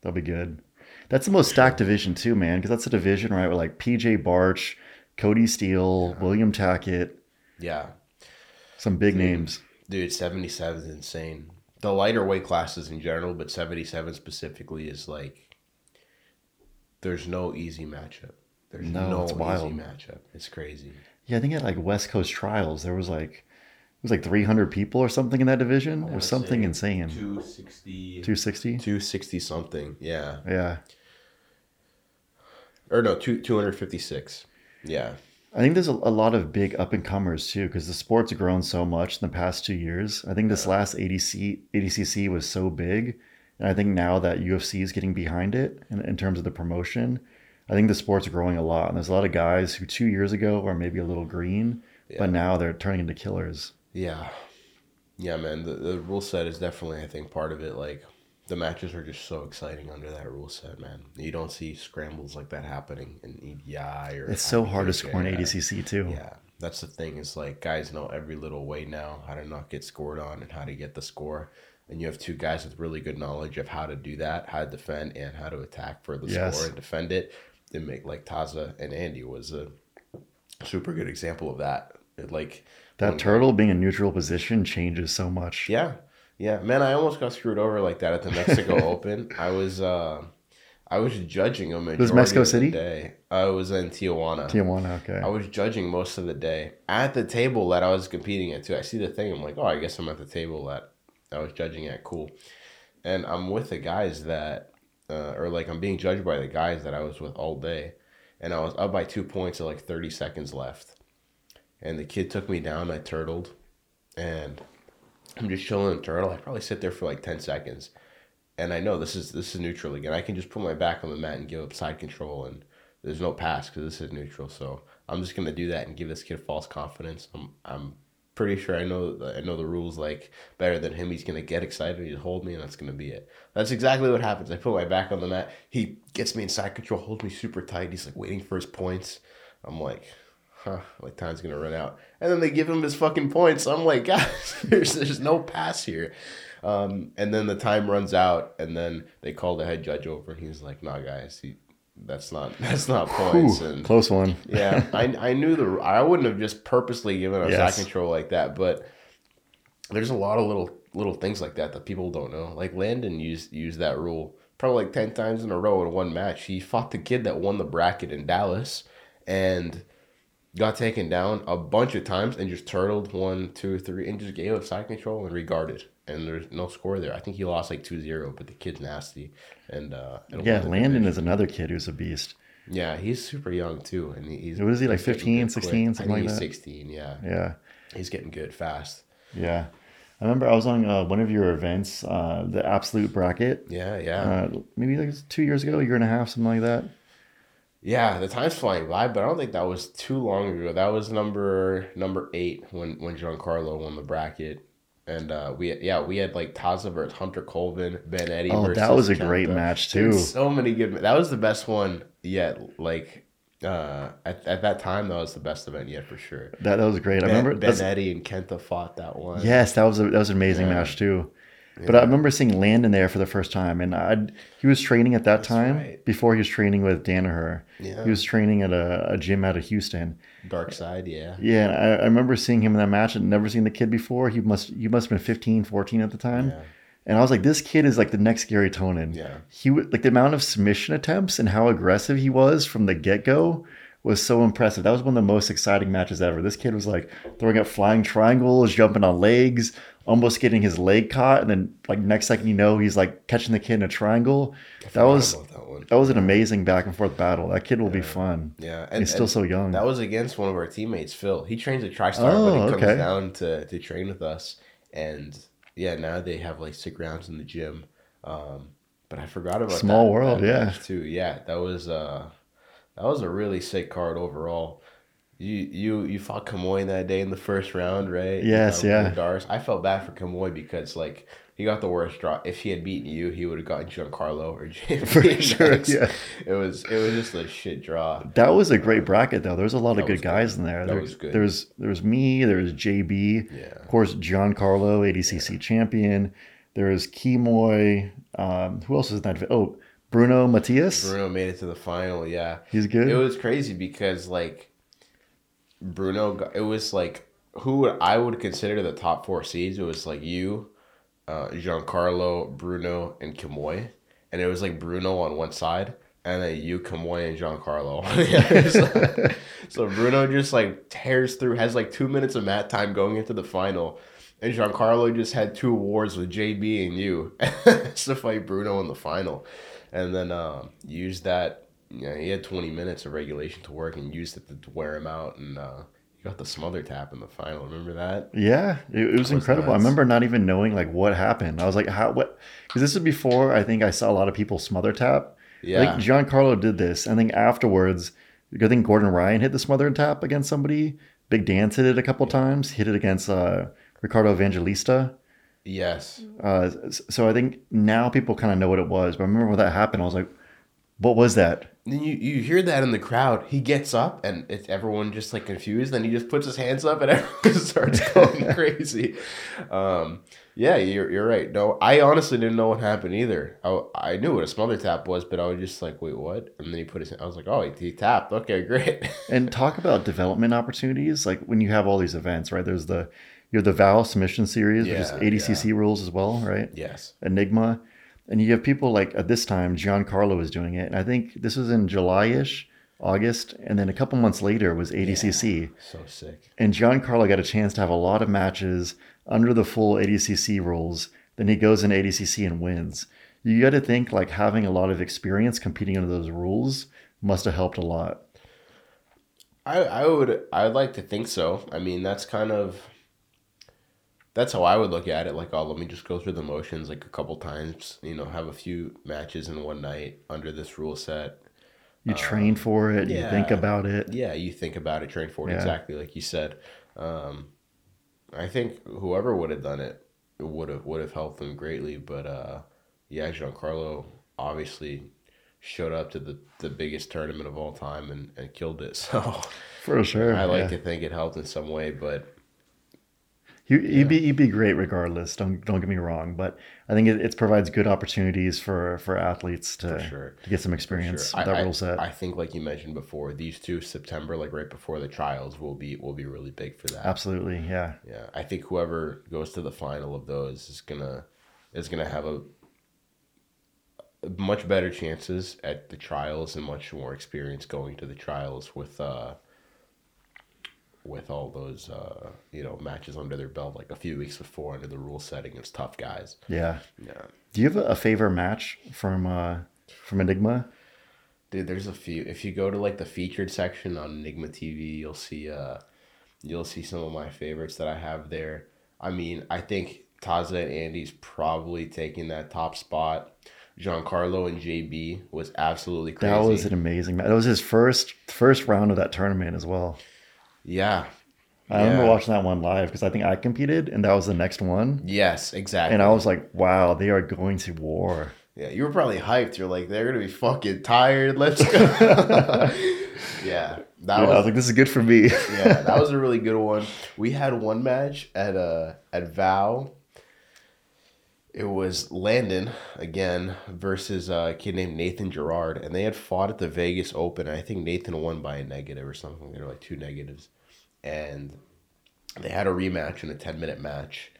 S1: That'll be good. That's the most stacked division too, man, because that's a division right with like PJ Barch, Cody Steele, William Tackett,
S2: Yeah.
S1: some big names.
S2: Dude, 77 is insane. The lighter weight classes in general, but 77 specifically is like, there's no easy matchup. There's
S1: No,
S2: no,
S1: it's
S2: easy
S1: wild.
S2: matchup. It's crazy.
S1: Yeah, I think at like West Coast trials, there was like was like 300 people or something in that division. or something insane.
S2: 260.
S1: 260.
S2: 260 something. Yeah.
S1: Yeah,
S2: Or no, two, 256. Yeah.
S1: I think there's a, a lot of big up and comers too, because the sport's grown so much in the past two years. I think this last ADC ADCC was so big, and I think now that UFC is getting behind it in, in terms of the promotion, I think the sport's growing a lot. And there's a lot of guys who two years ago were maybe a little green,
S2: Yeah.
S1: but now they're turning into killers.
S2: Yeah. Yeah, man. The, the rule set is definitely, I think, part of it. Like, the matches are just so exciting under that rule set, man. You don't see scrambles like that happening in EBI or.
S1: It's so hard to score in. ADCC too.
S2: Yeah, that's the thing. Is like guys know every little way now how to not get scored on and how to get the score. And you have two guys with really good knowledge of how to do that, how to defend, and how to attack for the
S1: Yes.
S2: score and defend it. They make like Taza and Andy was a super good example of that. It, like
S1: That turtle being in neutral position changes so much.
S2: yeah, yeah, man. I almost got screwed over like that at the Mexico [laughs] Open. I was, uh, I was judging a majority
S1: was Mexico
S2: of the
S1: City?
S2: day. I was in Tijuana.
S1: Tijuana, okay.
S2: I was judging most of the day at the table that I was competing at too. I see the thing. I'm like, oh, I guess I'm at the table that I was judging at. Cool. And I'm with the guys that, uh, or like I'm being judged by the guys that I was with all day, and I was up by two points at like 30 seconds left, and the kid took me down. I turtled, and I'm just chilling in turtle. I probably sit there for like 10 seconds, and I know this is this is neutral again. I can just put my back on the mat and give up side control and there's no pass because this is neutral. So I'm just gonna do that and give this kid false confidence. I'm I'm pretty sure I know I know the rules like better than him. He's gonna get excited, he'll hold me, and that's gonna be it. That's exactly what happens. I put my back on the mat. He gets me in side control, holds me super tight. He's like waiting for his points. I'm like. Huh, like time's gonna run out, and then they give him his fucking points. I'm like, [laughs] guys, there's there's no pass here, um, and then the time runs out, and then they call the head judge over, and he's like, "Nah, guys, he, that's not [laughs] that's not points."
S1: Whew,
S2: and
S1: close one.
S2: yeah, I, [laughs] I knew the I wouldn't have just purposely given a
S1: Yes.
S2: side control like that, but there's a lot of little little things like that that people don't know. Like Landon used used that rule probably like ten times in a row in one match. He fought the kid that won the bracket in Dallas, and got taken down a bunch of times and just turtled one, two, three, and just gave up side control and regarded. And there's no score there. I think he lost like 2-0, but the kid's nasty. And uh,
S1: Yeah, Landon
S2: division.
S1: is another kid who's a beast.
S2: Yeah, he's super young too, and he's
S1: What is he, like
S2: he's
S1: 15, 16,
S2: quick.
S1: something like
S2: he's
S1: that?
S2: 16. Yeah,
S1: Yeah,
S2: he's getting good fast.
S1: yeah. I remember I was on uh, one of your events, uh, the Absolute Bracket,
S2: Yeah, yeah,
S1: uh, maybe like two years ago, a year and a half, something like that.
S2: Yeah. The time's flying by, but I don't think that was too long ago. That was number number eight when when Giancarlo won the bracket. And uh, we yeah we had like Taza versus Hunter Colvin, Ben Eddy.
S1: Oh,
S2: versus
S1: that was a great
S2: Kenta.
S1: match
S2: Dude,
S1: too.
S2: so many good. That was the best one yet. Like uh, at at that time, that was the best event yet for sure.
S1: That, that was great. I remember.
S2: Ben Eddy and Kenta fought that one.
S1: Yes, that was a, that was an amazing
S2: Yeah.
S1: match too. But I remember seeing Landon there for the first time, and I he was training at that time
S2: right.
S1: before he was training with Danaher.
S2: Yeah.
S1: He was training at a, a gym out of Houston.
S2: Dark Side, yeah.
S1: Yeah, and I, I remember seeing him in that match and never seen the kid before. He must he must have been 15, 14 at the time.
S2: Yeah.
S1: And I was like, this kid is like the next Gary Tonon.
S2: Yeah.
S1: He would like the amount of submission attempts and how aggressive he was from the get go was so impressive. That was one of the most exciting matches ever. This kid was like throwing up flying triangles, jumping on legs, almost getting his leg caught, and then like next second you know he's like catching the kid in a triangle. That was
S2: that
S1: that was an amazing back and forth battle. That kid will be fun.
S2: Yeah, and,
S1: He's still
S2: and
S1: so young.
S2: That was against one of our teammates, Phil. He trains at TriStar,
S1: Oh,
S2: but he comes
S1: okay.
S2: down to, to train with us. And yeah, now they have like sick rounds in the gym. Um, but I forgot about
S1: Small
S2: that-
S1: world,
S2: that
S1: yeah.
S2: too. Yeah, that was uh, that was a really sick card overall. You you you fought Kamoy that day in the first round, right?
S1: Yes,
S2: Um,
S1: yeah.
S2: Dars. I felt bad for Kamoy because like he got the worst draw. If he had beaten you, he would have gotten Giancarlo or [laughs] James.
S1: For sure, yeah.
S2: It was it was just a shit draw.
S1: That was a great bracket though. There was a lot of good
S2: was good.
S1: guys in there.
S2: That
S1: there
S2: was good.
S1: There was there was me. There was JB.
S2: Yeah.
S1: Of course, Giancarlo, ADCC champion. There was Kimoy. Um, who else was in that? Oh, Bruno Matias.
S2: Bruno made it to the final. Yeah,
S1: He's good.
S2: it was crazy because like Bruno, it was like who I would consider the top four seeds. It was like you, uh, Giancarlo, Bruno, and Kimoy, and it was like Bruno on one side. And then you, Kimoy, and Giancarlo. [laughs] So, Bruno just like tears through, has like two minutes of mat time going into the final. And Giancarlo just had two wars with JB and you [laughs] to fight Bruno in the final. And then um, used that, you know, he had 20 minutes of regulation to work and used it to wear him out. And uh, he got the smother tap in the final. Remember that?
S1: Yeah, it, it was incredible. I remember not even knowing like what happened. I was like, how? What? Because this is before I think I saw a lot of people smother tap.
S2: Yeah.
S1: Like Giancarlo did this, and then afterwards, I think Gordon Ryan hit the smother and tap against somebody. Big Dance hit it a couple times. Hit it against uh, Ricardo Evangelista.
S2: yes.
S1: Uh, so I think now people kind of know what it was. But I remember when that happened, I was like, "What was that?"
S2: Then you, you hear that in the crowd. He gets up and it's everyone just like confused. Then he just puts his hands up and [laughs] everyone starts going [laughs] crazy. Um, yeah, you're, you're right. No, I honestly didn't know what happened either. I, I knew what a smother tap was, but I was just like, wait, what? And then he put his. I was like, oh, he, he tapped. Okay, [laughs] great.
S1: And talk about development opportunities. Like when you have all these events, right? There's the you have the Val submission series, which is
S2: Yeah,
S1: ADCC rules as well, right?
S2: yes.
S1: Enigma, and you have people like at this time, Giancarlo was doing it, and I think this was in July-ish, August, and then a couple months later was ADCC,
S2: So sick.
S1: and Giancarlo got a chance to have a lot of matches under the full ADCC rules. Then he goes in ADCC and wins. You got to think like having a lot of experience competing under those rules must have helped a lot.
S2: I, I would I would like to think so. I mean, that's kind of that's how I would look at it. Like, oh, let me just go through the motions like a couple times. You know, have a few matches in one night under this rule set.
S1: You train for it, Yeah, you think about it.
S2: Yeah, you think about it, train for it
S1: Yeah.
S2: exactly like you said. Um, I think whoever would have done it would have would have helped them greatly. But uh, yeah, Giancarlo obviously showed up to the, the biggest tournament of all time and, and killed it. [laughs] So
S1: For sure.
S2: I like
S1: yeah.
S2: to think it helped in some way, but
S1: He, he'd be he'd be great regardless. Don't don't get me wrong, but I think it, it provides good opportunities for for athletes to
S2: sure.
S1: to get some experience
S2: I,
S1: with that
S2: I-
S1: rule set.
S2: I think, like you mentioned before, these two September, like right before the trials, will be will be really big for that.
S1: Absolutely, yeah.
S2: Yeah, I think whoever goes to the final of those is gonna is gonna have a much better chances at the trials and much more experience going to the trials with uh with all those uh you know matches under their belt like a few weeks before under the rule setting against tough guys.
S1: Yeah.
S2: Yeah.
S1: Do you have a, a favorite match from uh from Enigma?
S2: Dude, there's a few. If you go to like the featured section on Enigma TV, you'll see uh you'll see some of my favorites that I have there. I mean, I think Taza and Andy's probably taking that top spot. Giancarlo and JB was absolutely crazy.
S1: That was an amazing match. That was his first first round of that tournament as well.
S2: Yeah.
S1: I remember watching that one live because I think I competed and that was the next one.
S2: Yes, exactly.
S1: And I was like, wow, they are going to war.
S2: yeah, you were probably hyped. You're like, they're gonna be fucking tired. Let's go. [laughs] yeah, that
S1: Yeah, I
S2: was
S1: was like, this is good for me.
S2: yeah, that was [laughs] a really good one. We had one match at uh at Vow. It was Landon again versus a kid named Nathan Gerard, and they had fought at the Vegas Open. I think Nathan won by a negative or something. They were like two negatives, and they had a rematch in a ten minute match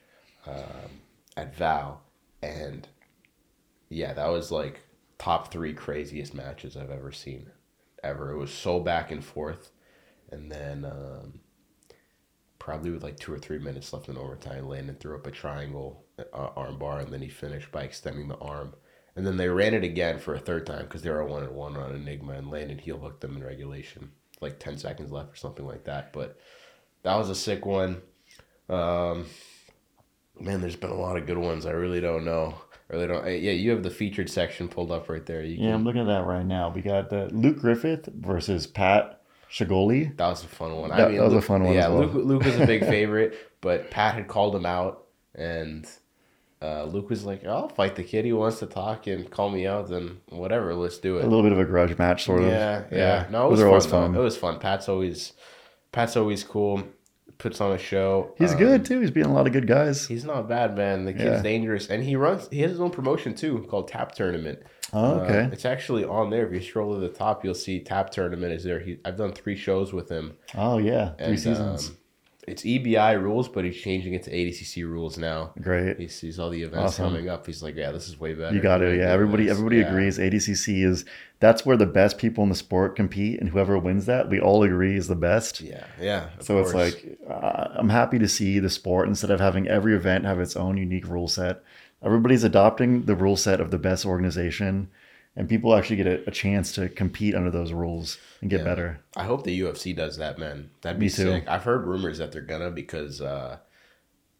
S2: um, at Vow, and yeah, that was like top three craziest matches I've ever seen. ever. It was so back and forth, and then um, probably with like two or three minutes left in overtime, Landon threw up a triangle uh, arm bar, and then he finished by extending the arm. And then they ran it again for a third time because they were one and one on Enigma, and Landon heel hooked them in regulation, like ten seconds left or something like that. But that was a sick one. Um, man, there's been a lot of good ones. I really don't know. I really don't. Yeah, you have the featured section pulled up right there. You
S1: Yeah, I'm looking at that right now. We got the Luke Griffith versus Pat Shigoli.
S2: That was a fun one.
S1: That- that was a fun one
S2: Yeah,
S1: well.
S2: Luke, Luke was a big [laughs] favorite, but Pat had called him out, and uh, Luke was like, "I'll fight the kid. He wants to talk and call me out. Then whatever, let's do it."
S1: A little bit of a grudge match, sort of.
S2: Yeah, yeah. No, it was fun,
S1: always
S2: though.
S1: fun.
S2: It was fun. Pat's always, Pat's always cool. Puts on a show.
S1: He's
S2: Um,
S1: good too. He's beating a lot of good guys.
S2: He's not bad, man. The kid's
S1: Yeah.
S2: dangerous, and he runs. He has his own promotion too, called Tap Tournament.
S1: Oh,
S2: Uh,
S1: okay.
S2: it's actually on there. If you scroll to the top, you'll see Tap Tournament is there. He, I've done three shows with him.
S1: oh yeah, three
S2: And,
S1: seasons.
S2: um, it's EBI rules, but he's changing it to ADCC rules now.
S1: Great.
S2: He sees all the events
S1: Awesome.
S2: coming up. He's like, yeah, this is way better.
S1: You got to, yeah. Everybody,
S2: this."
S1: everybody
S2: Yeah.
S1: agrees. ADCC is that's where the best people in the sport compete, and whoever wins that, we all agree is the best.
S2: Yeah, yeah.
S1: So it's like uh, I'm happy to see the sport instead of having every event have its own unique rule set. Everybody's adopting the rule set of the best organization, and people actually get a, a chance to compete under those rules and get
S2: Yeah.
S1: better.
S2: I hope the UFC does that, man. That'd be
S1: Me too.
S2: sick. I've heard rumors that they're gonna because, uh,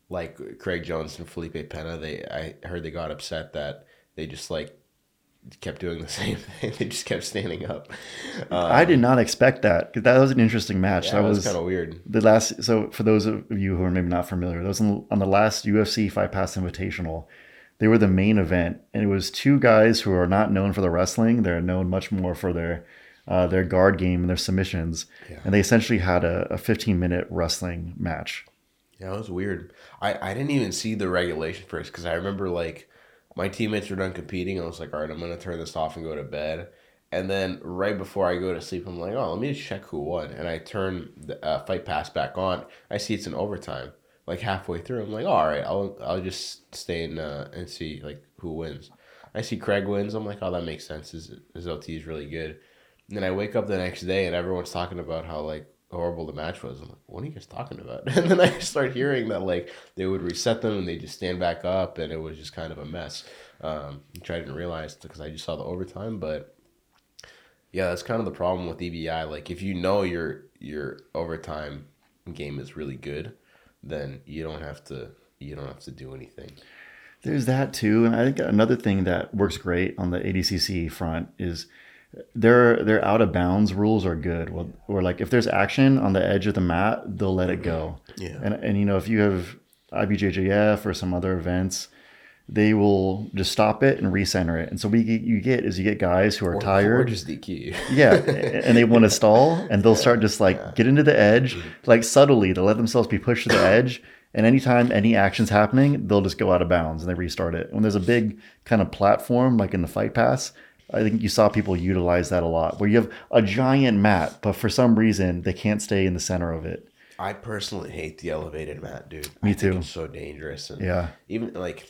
S2: like Craig Jones and Felipe Pena, they I heard they got upset that they just like kept doing the [laughs] same thing. they just kept standing up. Uh,
S1: I did not expect that because that was an interesting match.
S2: yeah,
S1: that
S2: that was,
S1: was
S2: kind of weird.
S1: the last. So for those of you who are maybe not familiar, that was on, on the last UFC Fight Pass Invitational. They were the main event, and it was two guys who are not known for the wrestling. They're known much more for their uh, their guard game and their submissions.
S2: Yeah.
S1: And they essentially had a, a 15 minute wrestling match.
S2: Yeah, it was weird. I, I didn't even see the regulation first because I remember like my teammates were done competing. I was like, all right, I'm gonna turn this off and go to bed. And then right before I go to sleep, I'm like, oh, let me just check who won. And I turn the uh, fight pass back on. I see it's an overtime. Like halfway through, I'm like, all right, I'll I'll just stay in uh, and see like who wins. I see Craig wins. I'm like, oh, that makes sense. His, his OT is really good. And then I wake up the next day and everyone's talking about how like horrible the match was. I'm like, what are you guys talking about? [laughs] And then I start hearing that like they would reset them and they just stand back up and it was just kind of a mess. Um, which I didn't realize because I just saw the overtime, but yeah, that's kind of the problem with EBI. Like if you know your your overtime game is really good, then you don't have to you don't have to do anything.
S1: There's that too, and I think another thing that works great on the ADCC front is their their out of bounds rules are good. Well, or like if there's action on the edge of the mat, they'll let it go.
S2: Yeah.
S1: And and you know if you have IBJJF or some other events, they will just stop it and recenter it. And so we you get is you get guys who are
S2: Or, or
S1: tired.
S2: just DQ.
S1: Yeah, and they want to [laughs] stall, and they'll start just like get into the edge, like subtly to let themselves be pushed to the edge. And anytime any action's happening, they'll just go out of bounds and they restart it. When there's a big kind of platform, like in the fight pass, I think you saw people utilize that a lot, where you have a giant mat, but for some reason they can't stay in the center of it.
S2: I personally hate the elevated mat, dude.
S1: Me too.
S2: It's so dangerous. And
S1: Yeah.
S2: Even like,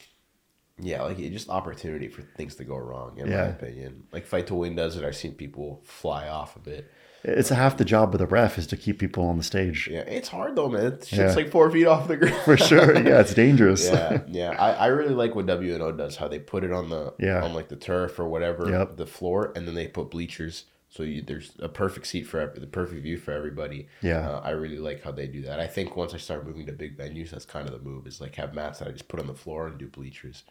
S2: yeah, like it just opportunity for things to go wrong, in my opinion. Like Fight to Win does it. I've seen people fly off of it.
S1: It's half the job of the ref is to keep people on the stage.
S2: Yeah, it's hard though, man. It's
S1: Yeah.
S2: like four feet off the ground.
S1: For sure. [laughs] Yeah, it's dangerous.
S2: yeah, yeah. I, I really like what WNO does, how they put it on the
S1: Yeah.
S2: on like the turf or whatever,
S1: Yep.
S2: the floor, and then they put bleachers. So you, there's a perfect seat for every, the perfect view for everybody.
S1: Yeah.
S2: uh, I really like how they do that. I think once I start moving to big venues, that's kind of the move. Is like have mats that I just put on the floor and do bleachers.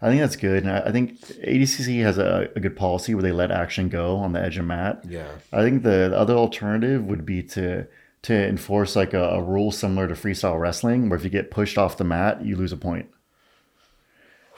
S1: I think that's good. And I I think ADCC has a, a good policy where they let action go on the edge of mat.
S2: Yeah,
S1: I think the other alternative would be to to enforce like a, a rule similar to freestyle wrestling, where if you get pushed off the mat, you lose a point.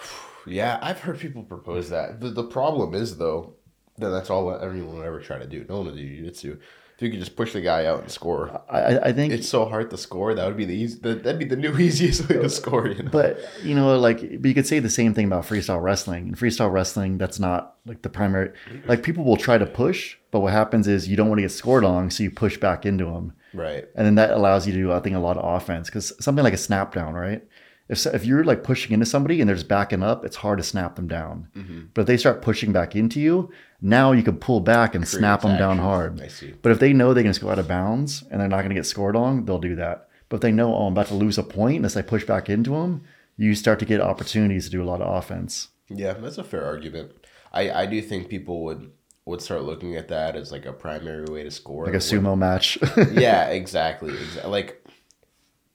S1: [sighs]
S2: yeah. I've heard people propose that. The, the problem is though that that's all anyone will ever try to do. No one will do jiu-jitsu. If you could just push the guy out and score,
S1: I, I- think,
S2: it's so hard to score. That would be the easy. That, that'd be the new [laughs] easiest way to score. You know.
S1: but you know, like, but you could say the same thing about freestyle wrestling. In freestyle wrestling, that's not like the primary. Like, people will try to push, but what happens is you don't want to get scored on, so you push back into them.
S2: Right.
S1: and then that allows you to do I think a lot of offense because something like a snap down, right? if if you're like pushing into somebody and they're just backing up, it's hard to snap them down.
S2: Mm-hmm.
S1: But if they start pushing back into you, now you can pull back and snap them down hard.
S2: I see.
S1: But if they know they can just go out of bounds and they're not going to get scored on, they'll do that. But if they know, oh, I'm about to lose a point, unless I push back into them, you start to get opportunities to do a lot of offense.
S2: Yeah, that's a fair argument. I, I do think people would would start looking at that as like a primary way to score.
S1: Like a sumo match. [laughs]
S2: yeah, exactly. Like,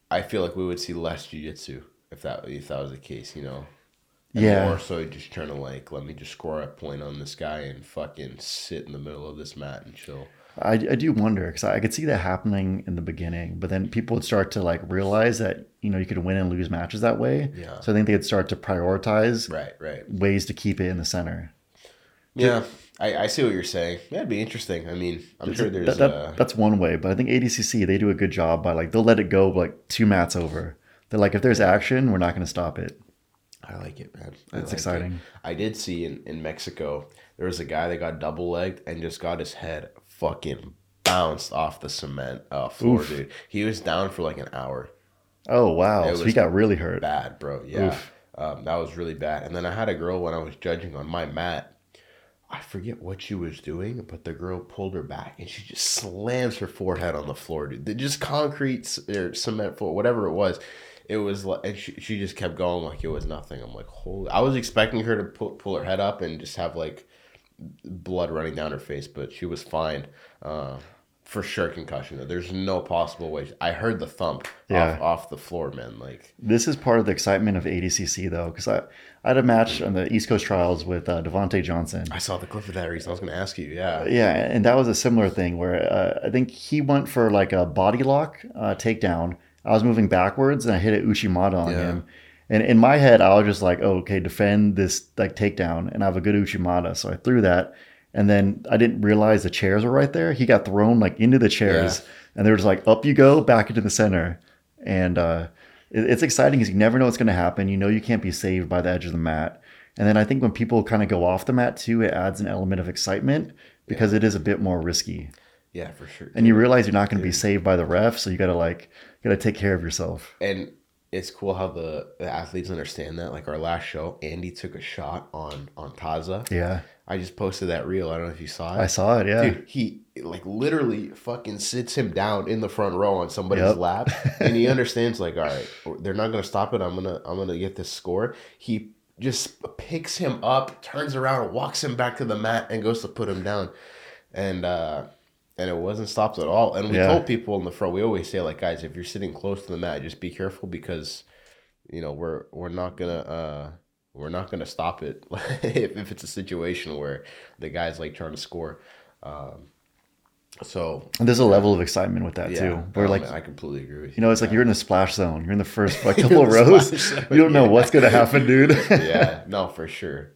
S2: I feel like we would see less jujitsu if that if that was the case. You know.
S1: Yeah.
S2: More so just trying to like let me just score a point on this guy and fucking sit in the middle of this mat and chill.
S1: I, I do wonder because I, I could see that happening in the beginning, but then people would start to like realize that you know you could win and lose matches that way.
S2: Yeah.
S1: So I think they'd start to prioritize
S2: Right. Right.
S1: ways to keep it in the center.
S2: Yeah. I, I see what you're saying. It'd be interesting. I mean, I'm sure there's
S1: That, that-
S2: uh,
S1: that's one way, but I think ADCC they do a good job by like they'll let it go like two mats over. They're like if there's action, we're not going to stop it.
S2: I like it, man. I
S1: It's
S2: like
S1: exciting.
S2: it. I did see in, in Mexico, there was a guy that got double legged and just got his head fucking bounced off the cement uh, floor,
S1: Oof.
S2: dude. He was down for like an hour.
S1: Oh wow! So he got really hurt.
S2: Bad, bro. Yeah. Um, that was really bad. And then I had a girl when I was judging on my mat. I forget what she was doing, but the girl pulled her back and she just slams her forehead on the floor, dude. Just concrete or cement floor, whatever it was. It was like, she, she just kept going like it was nothing. I'm like, holy. I was expecting her to pull, pull her head up and just have like blood running down her face, but she was fine. Uh, for sure, concussion. though. There's no possible way. I heard the thump
S1: Yeah.
S2: off, off the floor, man. Like,
S1: This is part of the excitement of ADCC though, because I, I had a match on the East Coast Trials with uh, Devonte Johnson.
S2: I saw the clip for that reason. I was going to ask you. Yeah.
S1: Yeah, and that was a similar thing where uh, I think he went for like a body lock uh, takedown. I was moving backwards and I hit a Uchimata on
S2: Yeah.
S1: him. And in my head, I was just like, oh, okay, defend this like takedown, and I have a good Uchimata. So I threw that, and then I didn't realize the chairs were right there. He got thrown like into the chairs, and they were just like, up you go, back into the center. And uh, it- it's exciting because you never know what's going to happen. You know you can't be saved by the edge of the mat. And then I think when people kind of go off the mat too, it adds an element of excitement because it is a bit more risky.
S2: Yeah, for sure.
S1: And you realize you're not going to be saved by the ref, so you got to like got to take care of yourself.
S2: and it's cool how the, the athletes understand that. Like our last show, Andy took a shot on on Taza.
S1: Yeah,
S2: I just posted that reel. I don't know if you saw it.
S1: I saw it. Yeah,
S2: Dude, he like literally fucking sits him down in the front row on somebody's
S1: Yep.
S2: lap, and he [laughs] understands like, all right, they're not gonna stop it. I'm gonna I'm gonna get this score. He just picks him up, turns around, walks him back to the mat, and goes to put him down, and uh, and it wasn't stopped at all. And we
S1: Yeah.
S2: told people in the front, we always say like, guys, if you're sitting close to the mat, just be careful because, you know, we're we're not gonna. uh we're not gonna stop it [laughs] if, if it's a situation where the guy's like trying to score. Um, so
S1: and there's a level of excitement with that
S2: yeah,
S1: too. Where
S2: oh,
S1: like
S2: I completely agree with you.
S1: you know, it's like you're in the splash zone. You're in the first like couple of rows. [laughs]
S2: zone,
S1: You don't know what's gonna happen, dude. [laughs]
S2: yeah, no, for sure,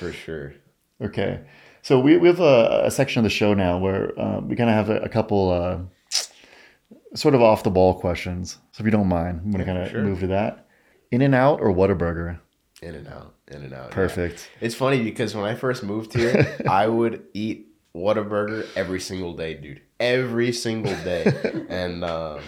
S2: for sure.
S1: Okay. So we, we have a, a section of the show now where uh, we kind of have a, a couple uh, sort of off the ball questions. So if you don't mind, I'm going to kind of
S2: sure.
S1: move to that. In and out or Whataburger?
S2: In and out, in and out. yeah.
S1: Perfect.
S2: It's funny because when I first moved here, [laughs] I would eat Whataburger every single day, dude. Every single day, [laughs] and um,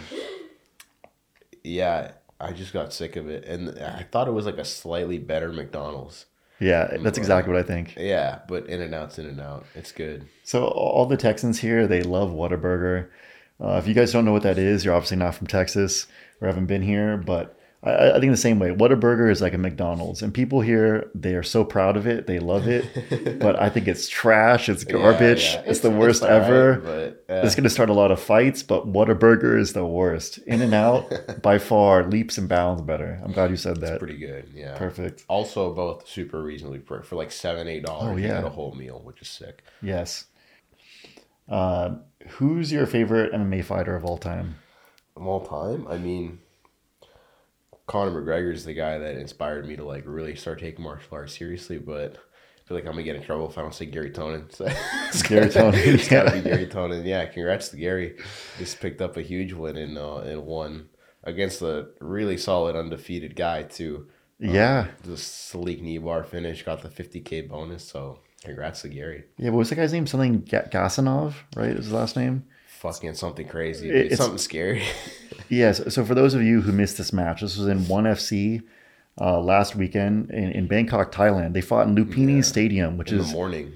S2: yeah, I just got sick of it, and I thought it was like a slightly better McDonald's.
S1: Yeah, that's exactly what I think.
S2: Yeah, but In and Out's In and Out. It's good.
S1: So all the Texans here, they love Whataburger. Uh, if you guys don't know what that is, you're obviously not from Texas or haven't been here, but I, I think the same way. Whataburger is like a McDonald's, and people here they are so proud of it, they love it. [laughs] but I think it's trash, it's garbage,
S2: Yeah, yeah.
S1: it's, the worst
S2: alright,
S1: ever.
S2: but, uh,
S1: It's going to start a lot of fights, but Whataburger is the worst. In and out, [laughs] by far, leaps and bounds better. I'm glad you said that.
S2: It's pretty good. Yeah.
S1: Perfect.
S2: Also, both super reasonably priced for like seven, eight dollars.
S1: Oh,
S2: You
S1: yeah.
S2: get a whole meal, which is sick.
S1: Yes. Uh, who's your favorite MMA fighter of all time?
S2: Of all time, I mean, Conor McGregor is the guy that inspired me to like really start taking martial arts seriously. But I feel like I'm gonna get in trouble if I don't say Gary Tonon. So [laughs] it's
S1: Gary Tonon,
S2: it's gotta
S1: yeah.
S2: be Gary Tonon. Yeah, congrats to Gary. Just picked up a huge win in uh, in one against a really solid undefeated guy too.
S1: Yeah.
S2: The sleek knee bar finish got the 50k bonus. So congrats to Gary.
S1: Yeah, what was the guy's name? Something Ga- Gasanov, right? Is his last name?
S2: Fucking something crazy.
S1: It- it's-
S2: something scary. [laughs]
S1: Yes. So for those of you who missed this match, this was in ONE FC uh, last weekend in, in Bangkok, Thailand. They fought in Lumpinee
S2: Yeah.
S1: Stadium, which
S2: in
S1: is
S2: the morning.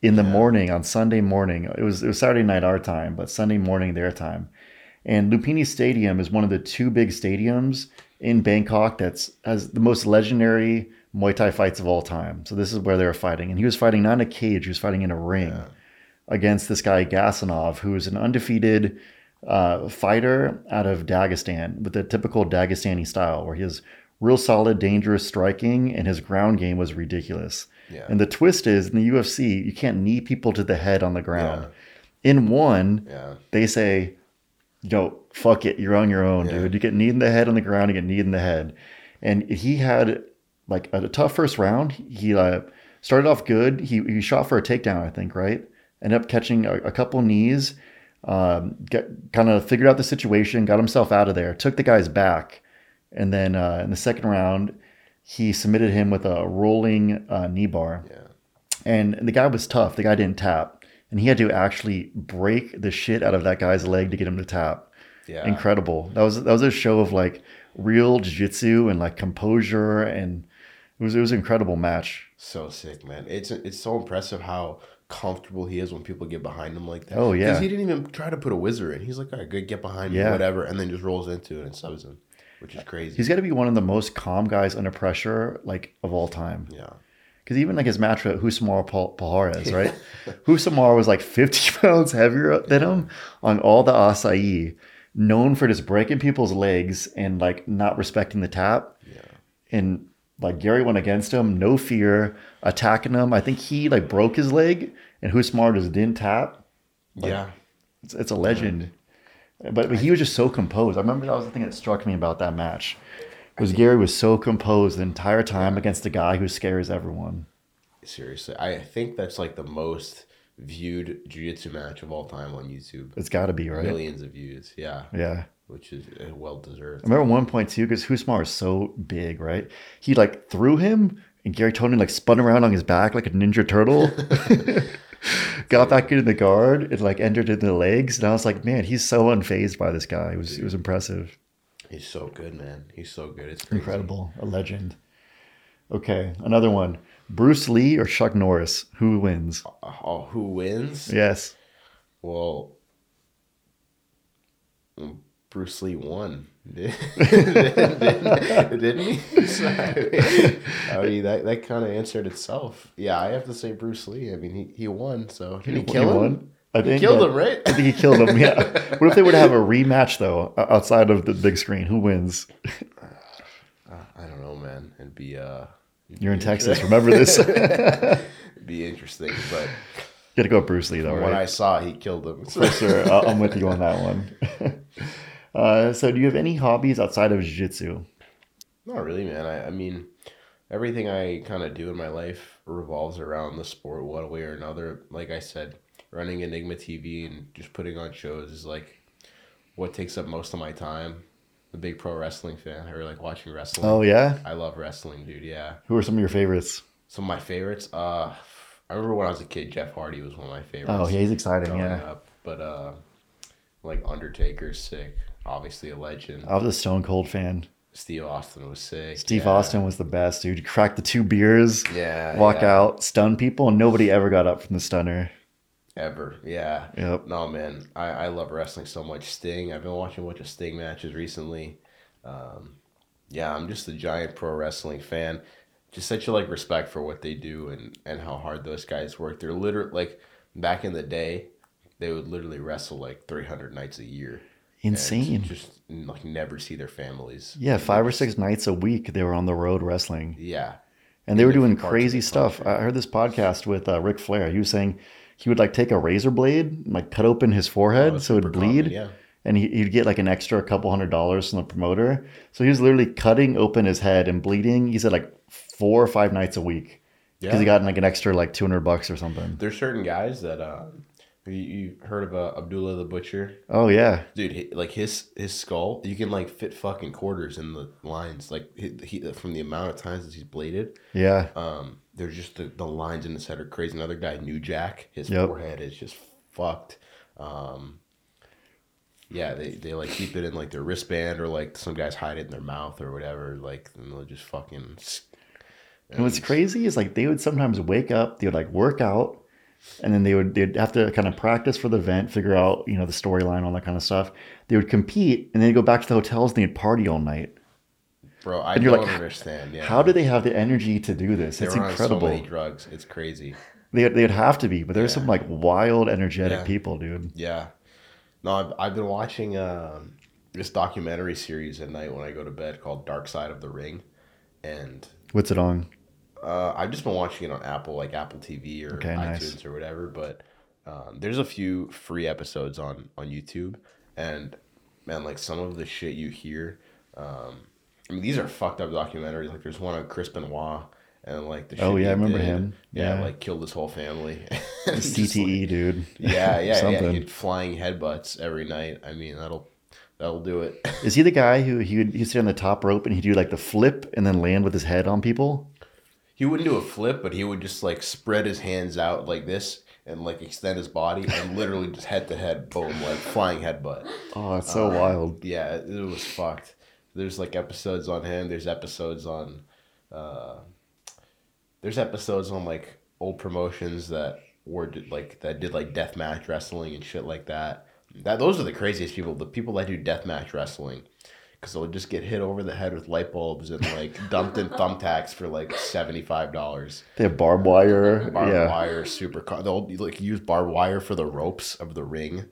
S1: in the morning on Sunday morning. It was it was Saturday night our time, but Sunday morning their time. And Lumpinee Stadium is one of the two big stadiums in Bangkok that's has the most legendary Muay Thai fights of all time. So this is where they were fighting, and he was fighting not in a cage; he was fighting in a ring against this guy Gasanov, who is an undefeated uh, fighter out of Dagestan with the typical Dagestani style, where he has real solid, dangerous striking, and his ground game was ridiculous.
S2: Yeah.
S1: And the twist is in the UFC, you can't knee people to the head on the ground. In one,
S2: Yeah.
S1: they say, yo, fuck it, you're on your own,
S2: Yeah.
S1: dude. You get kneed in the head on the ground, you get kneed in the head. And he had like a, tough first round. He uh, started off good. He, he shot for a takedown, I think, right? Ended up catching a, a couple knees, um, kind of figured out the situation, got himself out of there, took the guy's back. And then uh, in the second round, he submitted him with a rolling uh, knee bar.
S2: Yeah.
S1: And the guy was tough. The guy didn't tap. And he had to actually break the shit out of that guy's leg to get him to tap.
S2: Yeah.
S1: Incredible. That was that was a show of like real jiu-jitsu and like composure and it was it was an incredible match.
S2: So sick, man. It's it's so impressive how comfortable he is when people get behind him like that.
S1: Oh, yeah.
S2: Because he didn't even try to put a whizzer in. He's like, all right, good, get behind me,
S1: Yeah.
S2: whatever, and then just rolls into it and subs him, which is crazy.
S1: He's got to be one of the most calm guys under pressure like of all time.
S2: yeah.
S1: Because even like his match with Rousimar Pal- Palhares, [laughs] right? Rousimar was like 50 [laughs] pounds heavier than him on all the acai, known for just breaking people's legs and like not respecting the tap.
S2: Yeah.
S1: And like Gary went against him, no fear, attacking him. I think he like broke his leg and Rousimar just didn't tap.
S2: yeah.
S1: It's, it's a legend. But, but he was just so composed. I remember that was the thing that struck me about that match. Was Gary was so composed the entire time against a guy who scares everyone.
S2: Seriously. I think that's like the most viewed jiu-jitsu match of all time on YouTube.
S1: It's got to be right.
S2: Millions of views. Yeah.
S1: Yeah.
S2: Which is uh, well deserved.
S1: I remember one point too, because Rousimar is so big, right? He like threw him, and Gary Tony like spun around on his back like a ninja turtle. [laughs] [laughs] Got back into the guard and like entered in the legs, and I was like, man, he's so unfazed by this guy. It was it was impressive,
S2: He's so good, man. He's so good. It's crazy.
S1: incredible, a legend. Okay, another one: Bruce Lee or Chuck Norris? Who wins?
S2: Oh, who wins?
S1: Yes,
S2: Well, Bruce Lee won. didn't, [laughs] [laughs] didn't he? So, I mean, that, that kind of answered itself. Yeah, I have to say Bruce Lee. I mean, he, he won. So did he,
S1: He
S2: kill him?
S1: won? I
S2: He
S1: think
S2: killed
S1: that-
S2: him, right?
S1: I think he killed him. Yeah. [laughs] what if they would have a rematch though, outside of the big screen? Who wins?
S2: I don't know, man. It'd be uh, it'd
S1: You're in Texas. Remember this.
S2: It'd be interesting, but You
S1: got to go Bruce Lee though,
S2: when I saw, he killed him.
S1: For sure. I'm with you on that one. Uh, so, do you have any hobbies outside of jiu-jitsu?
S2: Not really, man. I, I mean, everything I kind of do in my life revolves around the sport one way or another. Like I said, running Enigma TV and just putting on shows is like what takes up most of my time. I'm a big pro wrestling fan. I really like watching wrestling.
S1: Oh yeah.
S2: I love wrestling, dude. Yeah.
S1: Who are some of your favorites?
S2: Some of my favorites. Uh, I remember when I was a kid, Jeff Hardy was one of my favorites.
S1: Oh, yeah, he's exciting. Yeah.
S2: up. But uh, like Undertaker's sick. Obviously a legend.
S1: I was a Stone Cold fan.
S2: Steve Austin was sick.
S1: Steve
S2: yeah.
S1: Austin was the best, dude. Crack the two beers,
S2: Yeah.
S1: walk
S2: yeah.
S1: out, stun people, and nobody ever got up from the stunner.
S2: Ever, yeah.
S1: Yep.
S2: No, man, I, I love wrestling so much. Sting, I've been watching a bunch of Sting matches recently. Um, yeah, I'm just a giant pro wrestling fan. Just such a like respect for what they do and and how hard those guys work. They're literally like back in the day, they would literally wrestle like 300 nights a year.
S1: Insane.
S2: Just like never see their families.
S1: Yeah, five or six nights a week they were on the road wrestling.
S2: Yeah,
S1: And they were doing
S2: different parts of
S1: crazy stuff.
S2: country.
S1: I heard this podcast with uh, Ric Flair. He was saying he would like take a razor blade, and, like cut open his forehead
S2: Oh,
S1: so it'd bleed,
S2: common, yeah.
S1: and he, he'd get like an extra couple hundred dollars from the promoter. So he was literally cutting open his head and bleeding. He said like four or five nights a week because
S2: Yeah.
S1: he got like an extra like two hundred bucks or something.
S2: There's certain guys that uh, you, you heard of uh, Abdullah the Butcher.
S1: Oh yeah,
S2: dude like his his skull you can like fit fucking quarters in the lines like he, he from the amount of times that he's bladed
S1: yeah.
S2: um there's just the, the lines in his head are crazy another guy new jack his
S1: Yep.
S2: forehead is just fucked um yeah, they, they like keep it in like their wristband or like some guys hide it in their mouth or whatever. Like, and they'll just fucking. s-
S1: And what's crazy is like they would sometimes wake up, they would like work out, and then they would they'd have to kind of practice for the event, figure out you know the storyline, all that kind of stuff. They would compete, and then they'd go back to the hotels and they'd party all night.
S2: Bro, I
S1: And you're
S2: don't
S1: like,
S2: understand. Yeah.
S1: How do they have the energy to do this?
S2: they
S1: It's
S2: on so
S1: incredible.
S2: many drugs. It's crazy.
S1: They they'd have to be, but there's
S2: Yeah.
S1: some like wild, energetic
S2: Yeah.
S1: people, dude.
S2: Yeah. No, I've, I've been watching um, this documentary series at night when I go to bed called Dark Side of the Ring. And
S1: What's it on?
S2: Uh, I've just been watching it on Apple, like Apple TV or
S1: Okay,
S2: iTunes
S1: nice.
S2: or whatever. But um, there's a few free episodes on, on YouTube. And man, like some of the shit you hear, um, I mean, these are fucked up documentaries. Like there's one on Chris Benoit. And like the
S1: Oh, yeah, I remember
S2: did.
S1: him.
S2: Yeah,
S1: Yeah.
S2: like killed his whole family. [laughs]
S1: The
S2: Just, like,
S1: CTE, dude.
S2: yeah, [laughs] yeah, yeah. He'd flying headbutts every night. I mean, that'll that'll do it.
S1: Is he the guy who he would he'd sit on the top rope and he'd do like the flip and then land with his head on people?
S2: He wouldn't do a flip, but he would just like spread his hands out like this and like extend his body and literally just head to head, boom, like flying headbutt.
S1: Oh, it's so
S2: Uh,
S1: wild.
S2: Yeah, it, was fucked. There's like episodes on him. There's episodes on. Uh, there's episodes on like old promotions that were did, like that did like deathmatch wrestling and shit like that. That those are the craziest people. The people that do deathmatch wrestling, because they'll just get hit over the head with light bulbs and like dumped in thumbtacks for like seventy five dollars.
S1: They have barbed wire.
S2: Barbed
S1: yeah.
S2: wire, super. Car- they'll like use barbed wire for the ropes of the ring,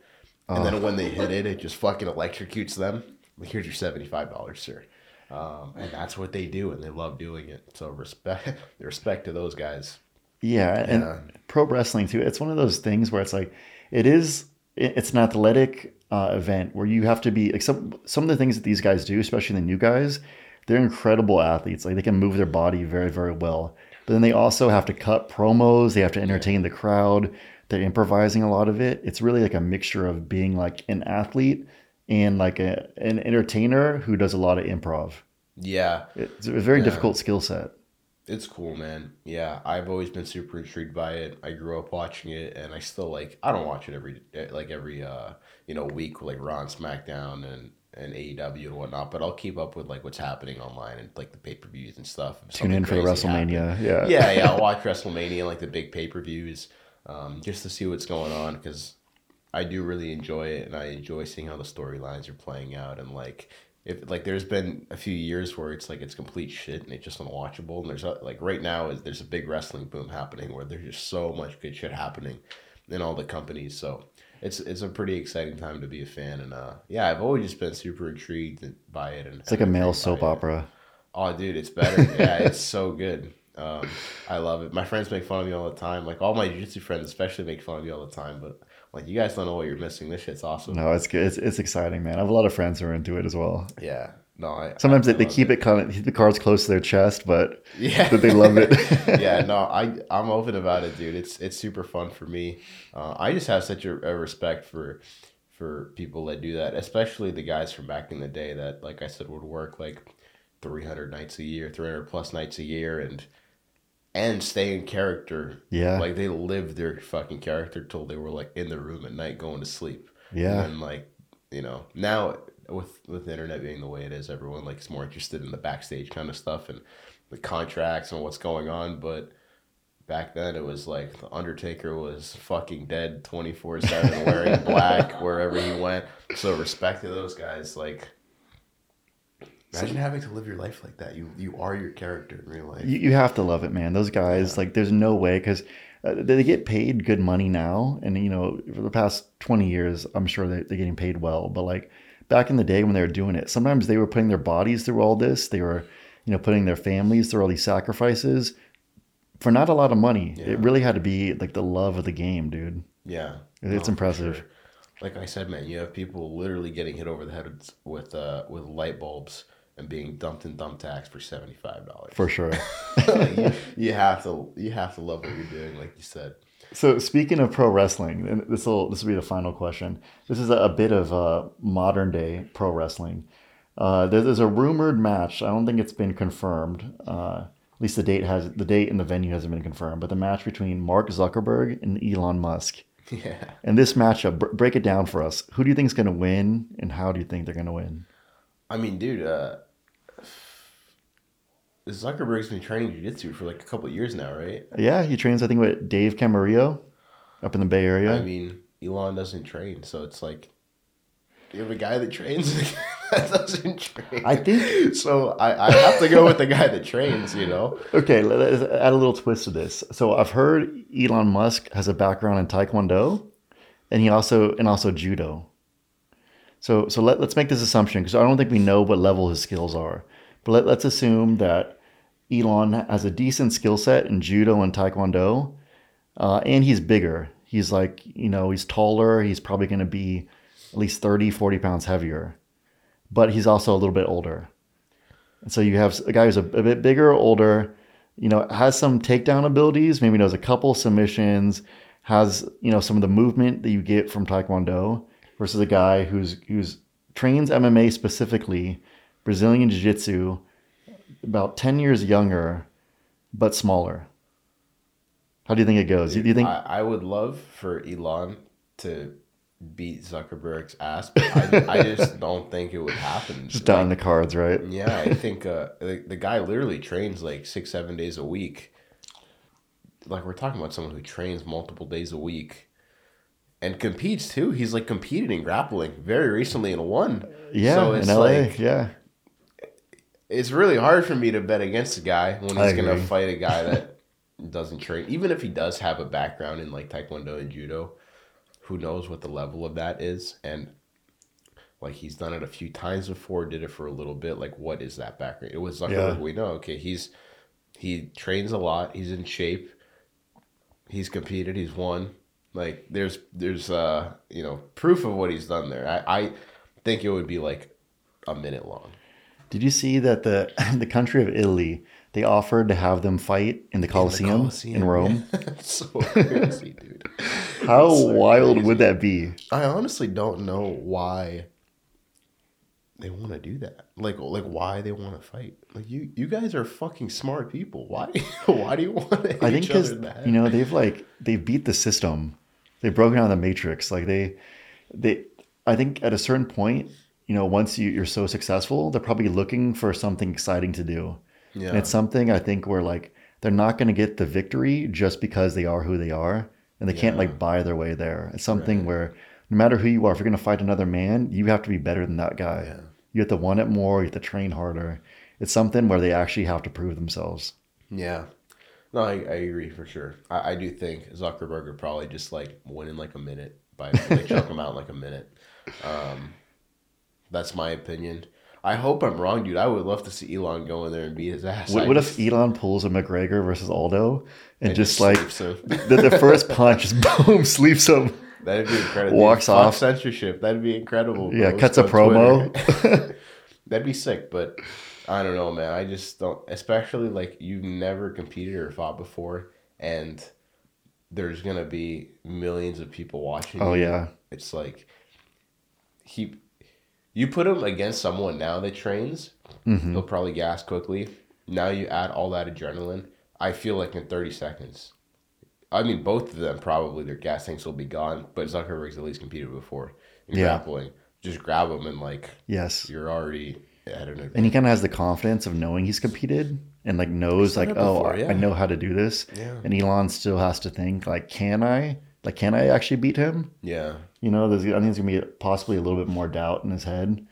S2: and then when they hit it, it just fucking electrocutes them. Like, here's your seventy five dollars, sir. Um, and that's what they do, and they love doing it. So respect, [laughs] respect to those guys.
S1: Yeah, and
S2: Yeah.
S1: pro wrestling too. It's one of those things where it's like it is. It's an athletic uh, event where you have to be like some some of the things that these guys do, especially the new guys. They're incredible athletes. Like they can move their body very very well. But then they also have to cut promos. They have to entertain the crowd. They're improvising a lot of it. It's really like a mixture of being like an athlete and like a, an entertainer who does a lot of improv.
S2: Yeah,
S1: It's a very
S2: Yeah.
S1: difficult skill set.
S2: It's cool, man. Yeah, I've always been super intrigued by it. I grew up watching it, and I still like. I don't watch it every like every uh you know week like Raw and SmackDown and and AEW and whatnot. But I'll keep up with like what's happening online and like the pay per views and stuff.
S1: Tune in for the WrestleMania.
S2: happens.
S1: Yeah.
S2: yeah, yeah. I'll [laughs] watch WrestleMania like the big pay per views, um, just to see what's going on because I do really enjoy it, and I enjoy seeing how the storylines are playing out, and like if like there's been a few years where it's like it's complete shit and it's just unwatchable, and there's like right now is there's a big wrestling boom happening where there's just so much good shit happening in all the companies, so. It's, it's a pretty exciting time to be a fan and uh yeah I've always just been super intrigued by it and
S1: It's like a male soap opera.
S2: Oh, dude, it's better. Yeah, [laughs] it's so good. Um, I love it. My friends make fun of me all the time. Like all my jiu-jitsu friends, especially, make fun of me all the time. But like, you guys don't know what you're missing. This shit's awesome.
S1: No, it's good. It's, it's exciting, man. I have a lot of friends who are into it as well.
S2: Yeah. No, I
S1: Sometimes
S2: I,
S1: they, they keep it kind of the cards close to their chest, but
S2: Yeah,
S1: but they love it. [laughs]
S2: yeah, no, [laughs] I I'm open about it, dude. It's it's super fun for me. Uh, I just have such a, a respect for for people that do that, especially the guys from back in the day that, like I said, would work like 300 nights a year, 300 plus nights a year, and and stay in character.
S1: Yeah.
S2: like they lived their fucking character till they were like in the room at night going to sleep.
S1: Yeah.
S2: and like you know now with with the internet being the way it is, everyone like is more interested in the backstage kind of stuff and the contracts and what's going on, but back then it was like the Undertaker was fucking dead 24 7 [laughs] wearing black wherever he went. So respect to those guys. Like, imagine having to live your life like that. You you are your character in real life.
S1: you, you have to love it, man. Those guys, like, there's no way because uh, they get paid good money now, and you know, for the past 20 years, I'm sure they, they're getting paid well. But like back in the day when they were doing it, sometimes they were putting their bodies through all this. They were, you know, putting their families through all these sacrifices for not a lot of money.
S2: Yeah.
S1: It really had to be like the love of the game, dude.
S2: yeah.
S1: It's impressive.
S2: Like I said, man, you have people literally getting hit over the head with- with uh with light bulbs and being dumped in thumbtacks for seventy five dollars.
S1: For sure. [laughs]
S2: you, [laughs] you have to you have to love what you're doing, like you said.
S1: So speaking of pro wrestling, and this will this will be the final question. This is a, a bit of uh, modern day pro wrestling. Uh, there, there's a rumored match. I don't think it's been confirmed. Uh, at least the date has the date and the venue hasn't been confirmed. But the match between Mark Zuckerberg and Elon Musk. [laughs]
S2: Yeah.
S1: And this matchup, br- break it down for us. Who do you think is going to win, and how do you think they're going to win?
S2: I mean, dude, uh, Zuckerberg's been training jiu-jitsu for like a couple of years now, right?
S1: Yeah, he trains. I think with Dave Camarillo, up in the Bay Area.
S2: I mean, Elon doesn't train, so it's like you have a guy that trains and a guy that doesn't train.
S1: I think- [laughs]
S2: so. I, I have to go with the guy that trains. You know. [laughs]
S1: Okay, let- let's add a little twist to this. So I've heard Elon Musk has a background in Taekwondo, and he also and also judo. So so let, let's make this assumption because I don't think we know what level his skills are, but let, let's assume that Elon has a decent skill set in judo and Taekwondo, uh, and he's bigger. He's like you know he's taller. He's probably going to be at least 30, 40 pounds heavier, but he's also a little bit older. And so you have a guy who's a, a bit bigger, older, you know, has some takedown abilities, maybe knows a couple submissions, has, you know, some of the movement that you get from Taekwondo versus a guy who's who's trains MMA specifically, Brazilian Jiu-Jitsu, about 10 years younger, but smaller. How do you think it goes? Do you think
S2: I, I would love for Elon to beat Zuckerberg's ass, but I, I just [laughs] don't think it would happen.
S1: just down the cards, right?
S2: Yeah, I think uh, the, the guy literally trains like six, seven days a week. Like we're talking about someone who trains multiple days a week and competes too. He's like competed in grappling very recently and won.
S1: Yeah,
S2: so
S1: in
S2: it's
S1: LA.
S2: like
S1: yeah.
S2: It's really hard for me to bet against a guy when he's gonna fight a guy that [laughs] doesn't train. Even if he does have a background in like taekwondo and judo, who knows what the level of that is and. Like he's done it a few times before, did it for a little bit. Like, what is that background? It was Zuckerberg.
S1: Yeah.
S2: We know. Okay, he's he trains a lot. He's in shape. He's competed. He's won. Like there's there's uh you know proof of what he's done there. I I think it would be like a minute long.
S1: Did you see that the [laughs] the country of Italy they offered to have them fight in the Colosseum, in Rome? [laughs]
S2: It's so crazy, dude. [laughs]
S1: How
S2: so
S1: wild
S2: crazy.
S1: would that be?
S2: I honestly don't know why they want to do that. Like like why they want to fight. Like you you guys are fucking smart people. Why why do you want to
S1: I think because
S2: in
S1: you know they've like they've beat the system, they've broken out of the matrix. Like they, they, I think at a certain point, you know, once you, you're so successful, they're probably looking for something exciting to do.
S2: yeah.
S1: And it's something I think where like they're not going to get the victory just because they are who they are, and they can't like buy their way there. It's something
S2: Right.
S1: where no matter who you are, if you're going to fight another man, you have to be better than that guy.
S2: Yeah.
S1: You have to want it more. You have to train harder. It's something where they actually have to prove themselves.
S2: Yeah. No, I, I agree for sure. I, I do think Zuckerberg would probably just like win in like a minute by like [laughs] choke him out in like a minute. Um, that's my opinion. I hope I'm wrong, dude. I would love to see Elon go in there and beat his ass.
S1: What, what
S2: just-
S1: if Elon pulls a McGregor versus Aldo and,
S2: and
S1: just, like the, the [laughs] first punch just [laughs] boom sleeps him?
S2: That'd be incredible.
S1: Walks
S2: Fuck
S1: off.
S2: censorship. That'd be incredible.
S1: Yeah, cuts a promo. [laughs]
S2: That'd be sick, but I don't know, man. I just don't. Especially like you've never competed or fought before, and there's gonna be millions of people watching.
S1: Oh
S2: you.
S1: yeah,
S2: It's like he, you put him against someone now that trains,
S1: hmm
S2: he'll probably gas quickly. Now you add all that adrenaline. I feel like in thirty seconds. I mean, both of them probably their gas tanks will be gone, but Zuckerberg's at least competed before in
S1: Yeah.
S2: grappling. Just grab them and like
S1: yes.
S2: you're already at an advantage.
S1: And he kind of has the confidence of knowing he's competed and like knows like, oh,
S2: before, yeah.
S1: I know how to do this.
S2: Yeah.
S1: And Elon still has to think like, can I? Like, can I actually beat him?
S2: Yeah,
S1: You know, there's I think there's gonna be possibly a little bit more doubt in his head.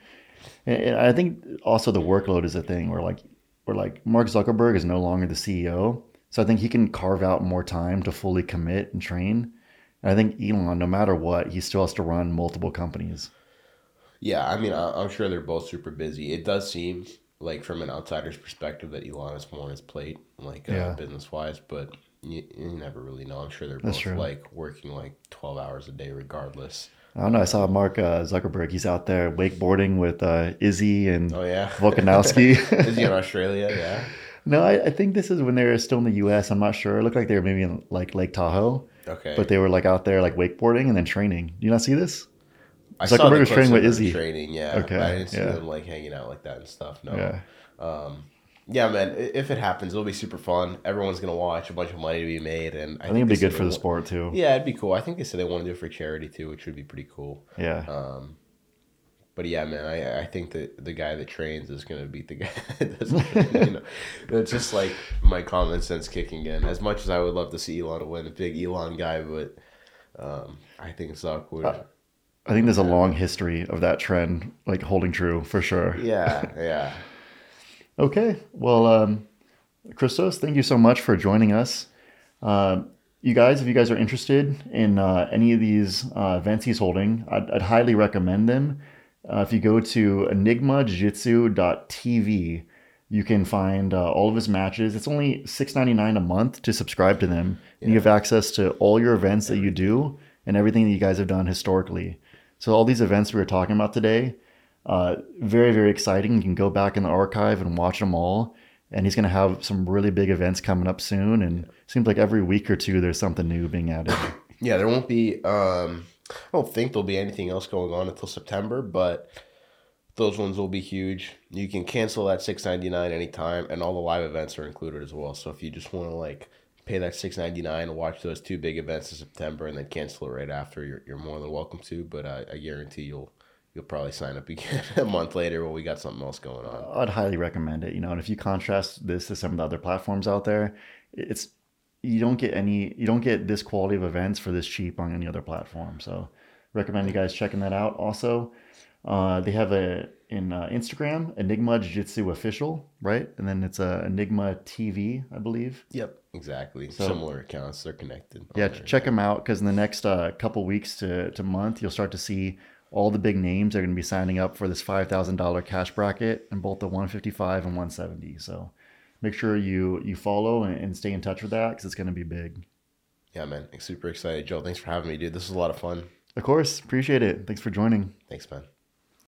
S1: And, I think also the workload is a thing where like where like Mark Zuckerberg is no longer the CEO, so I think he can carve out more time to fully commit and train. And I think Elon, no matter what, he still has to run multiple companies.
S2: yeah. I mean, I'm sure they're both super busy. It does seem like from an outsider's perspective that Elon has more on his plate, like uh,
S1: Yeah.
S2: business wise, but. You, you never really know. I'm sure they're
S1: That's
S2: both
S1: true.
S2: like working like 12 hours a day, regardless.
S1: I don't know. I saw Mark uh, Zuckerberg. He's out there wakeboarding with uh, Izzy and
S2: Oh yeah,
S1: Volkanovski.
S2: Is [laughs] he in [laughs] Australia? Yeah.
S1: no, I, I think this is when they were still in the U.S. I'm not sure. It looked like they were maybe in like Lake Tahoe,
S2: Okay.
S1: but they were like out there like wakeboarding and then training. Do you not see this?
S2: I
S1: Zuckerberg was training with Izzy.
S2: Training, yeah.
S1: Okay,
S2: I didn't see
S1: yeah.
S2: them like hanging out like that and stuff. No.
S1: Yeah.
S2: Um, yeah, man, if it happens, it'll be super fun. Everyone's gonna watch. A bunch of money to be made, and
S1: I think it'd be good for the sport too.
S2: Yeah, it'd be cool. I think they said they want to do it for charity too, which would be pretty cool.
S1: Yeah.
S2: Um, but yeah, man, I I think that the guy that trains is gonna beat the guy [laughs] that doesn't. [laughs] you know, it's just like my common sense kicking in. As much as I would love to see Elon win, a big Elon guy, but um, I think Zuck would.
S1: Uh, I think there's a long history of that trend like holding true for sure.
S2: yeah, [laughs] yeah.
S1: Okay. Well, um, Christos, thank you so much for joining us. Uh, you guys, if you guys are interested in uh, any of these uh, events he's holding, I'd, I'd highly recommend them. Uh, if you go to enigmajitsu.tv, you can find uh, all of his matches. It's only $6.99 a month to subscribe to them. And you have access to all your events that you do and everything that you guys have done historically. So all these events we were talking about today, uh, very very exciting. You can go back in the archive and watch them all. And he's going to have some really big events coming up soon. And it seems like every week or two there's something new being added. [coughs]
S2: Yeah, there won't be. Um, I don't think there'll be anything else going on until September, but those ones will be huge. You can cancel that six ninety nine anytime, and all the live events are included as well. So if you just want to like pay that six ninety nine and watch those two big events in September, and then cancel it right after, you're, you're more than welcome to. But I, I guarantee you'll you'll probably sign up again [laughs] a month later when we got something else going on.
S1: I'd highly recommend it. You know, and if you contrast this to some of the other platforms out there, it's you don't get any you don't get this quality of events for this cheap on any other platform. So recommend you guys checking that out. Also, uh, they have a in uh, Instagram Enigma Jiu Jitsu official, right? And then it's a Enigma TV, I believe.
S2: Yep, exactly. Similar accounts, they're connected.
S1: Yeah,
S2: there.
S1: check them out because in the next uh, couple weeks to, to month, you'll start to see all the big names are going to be signing up for this five thousand dollar cash bracket in both the one fifty five and one seventy. So make sure you you follow and, and stay in touch with that because it's going to be big.
S2: Yeah, man. Super excited. Joe, thanks for having me, dude. This was a lot of fun.
S1: Of course, appreciate it. Thanks for joining.
S2: Thanks, man.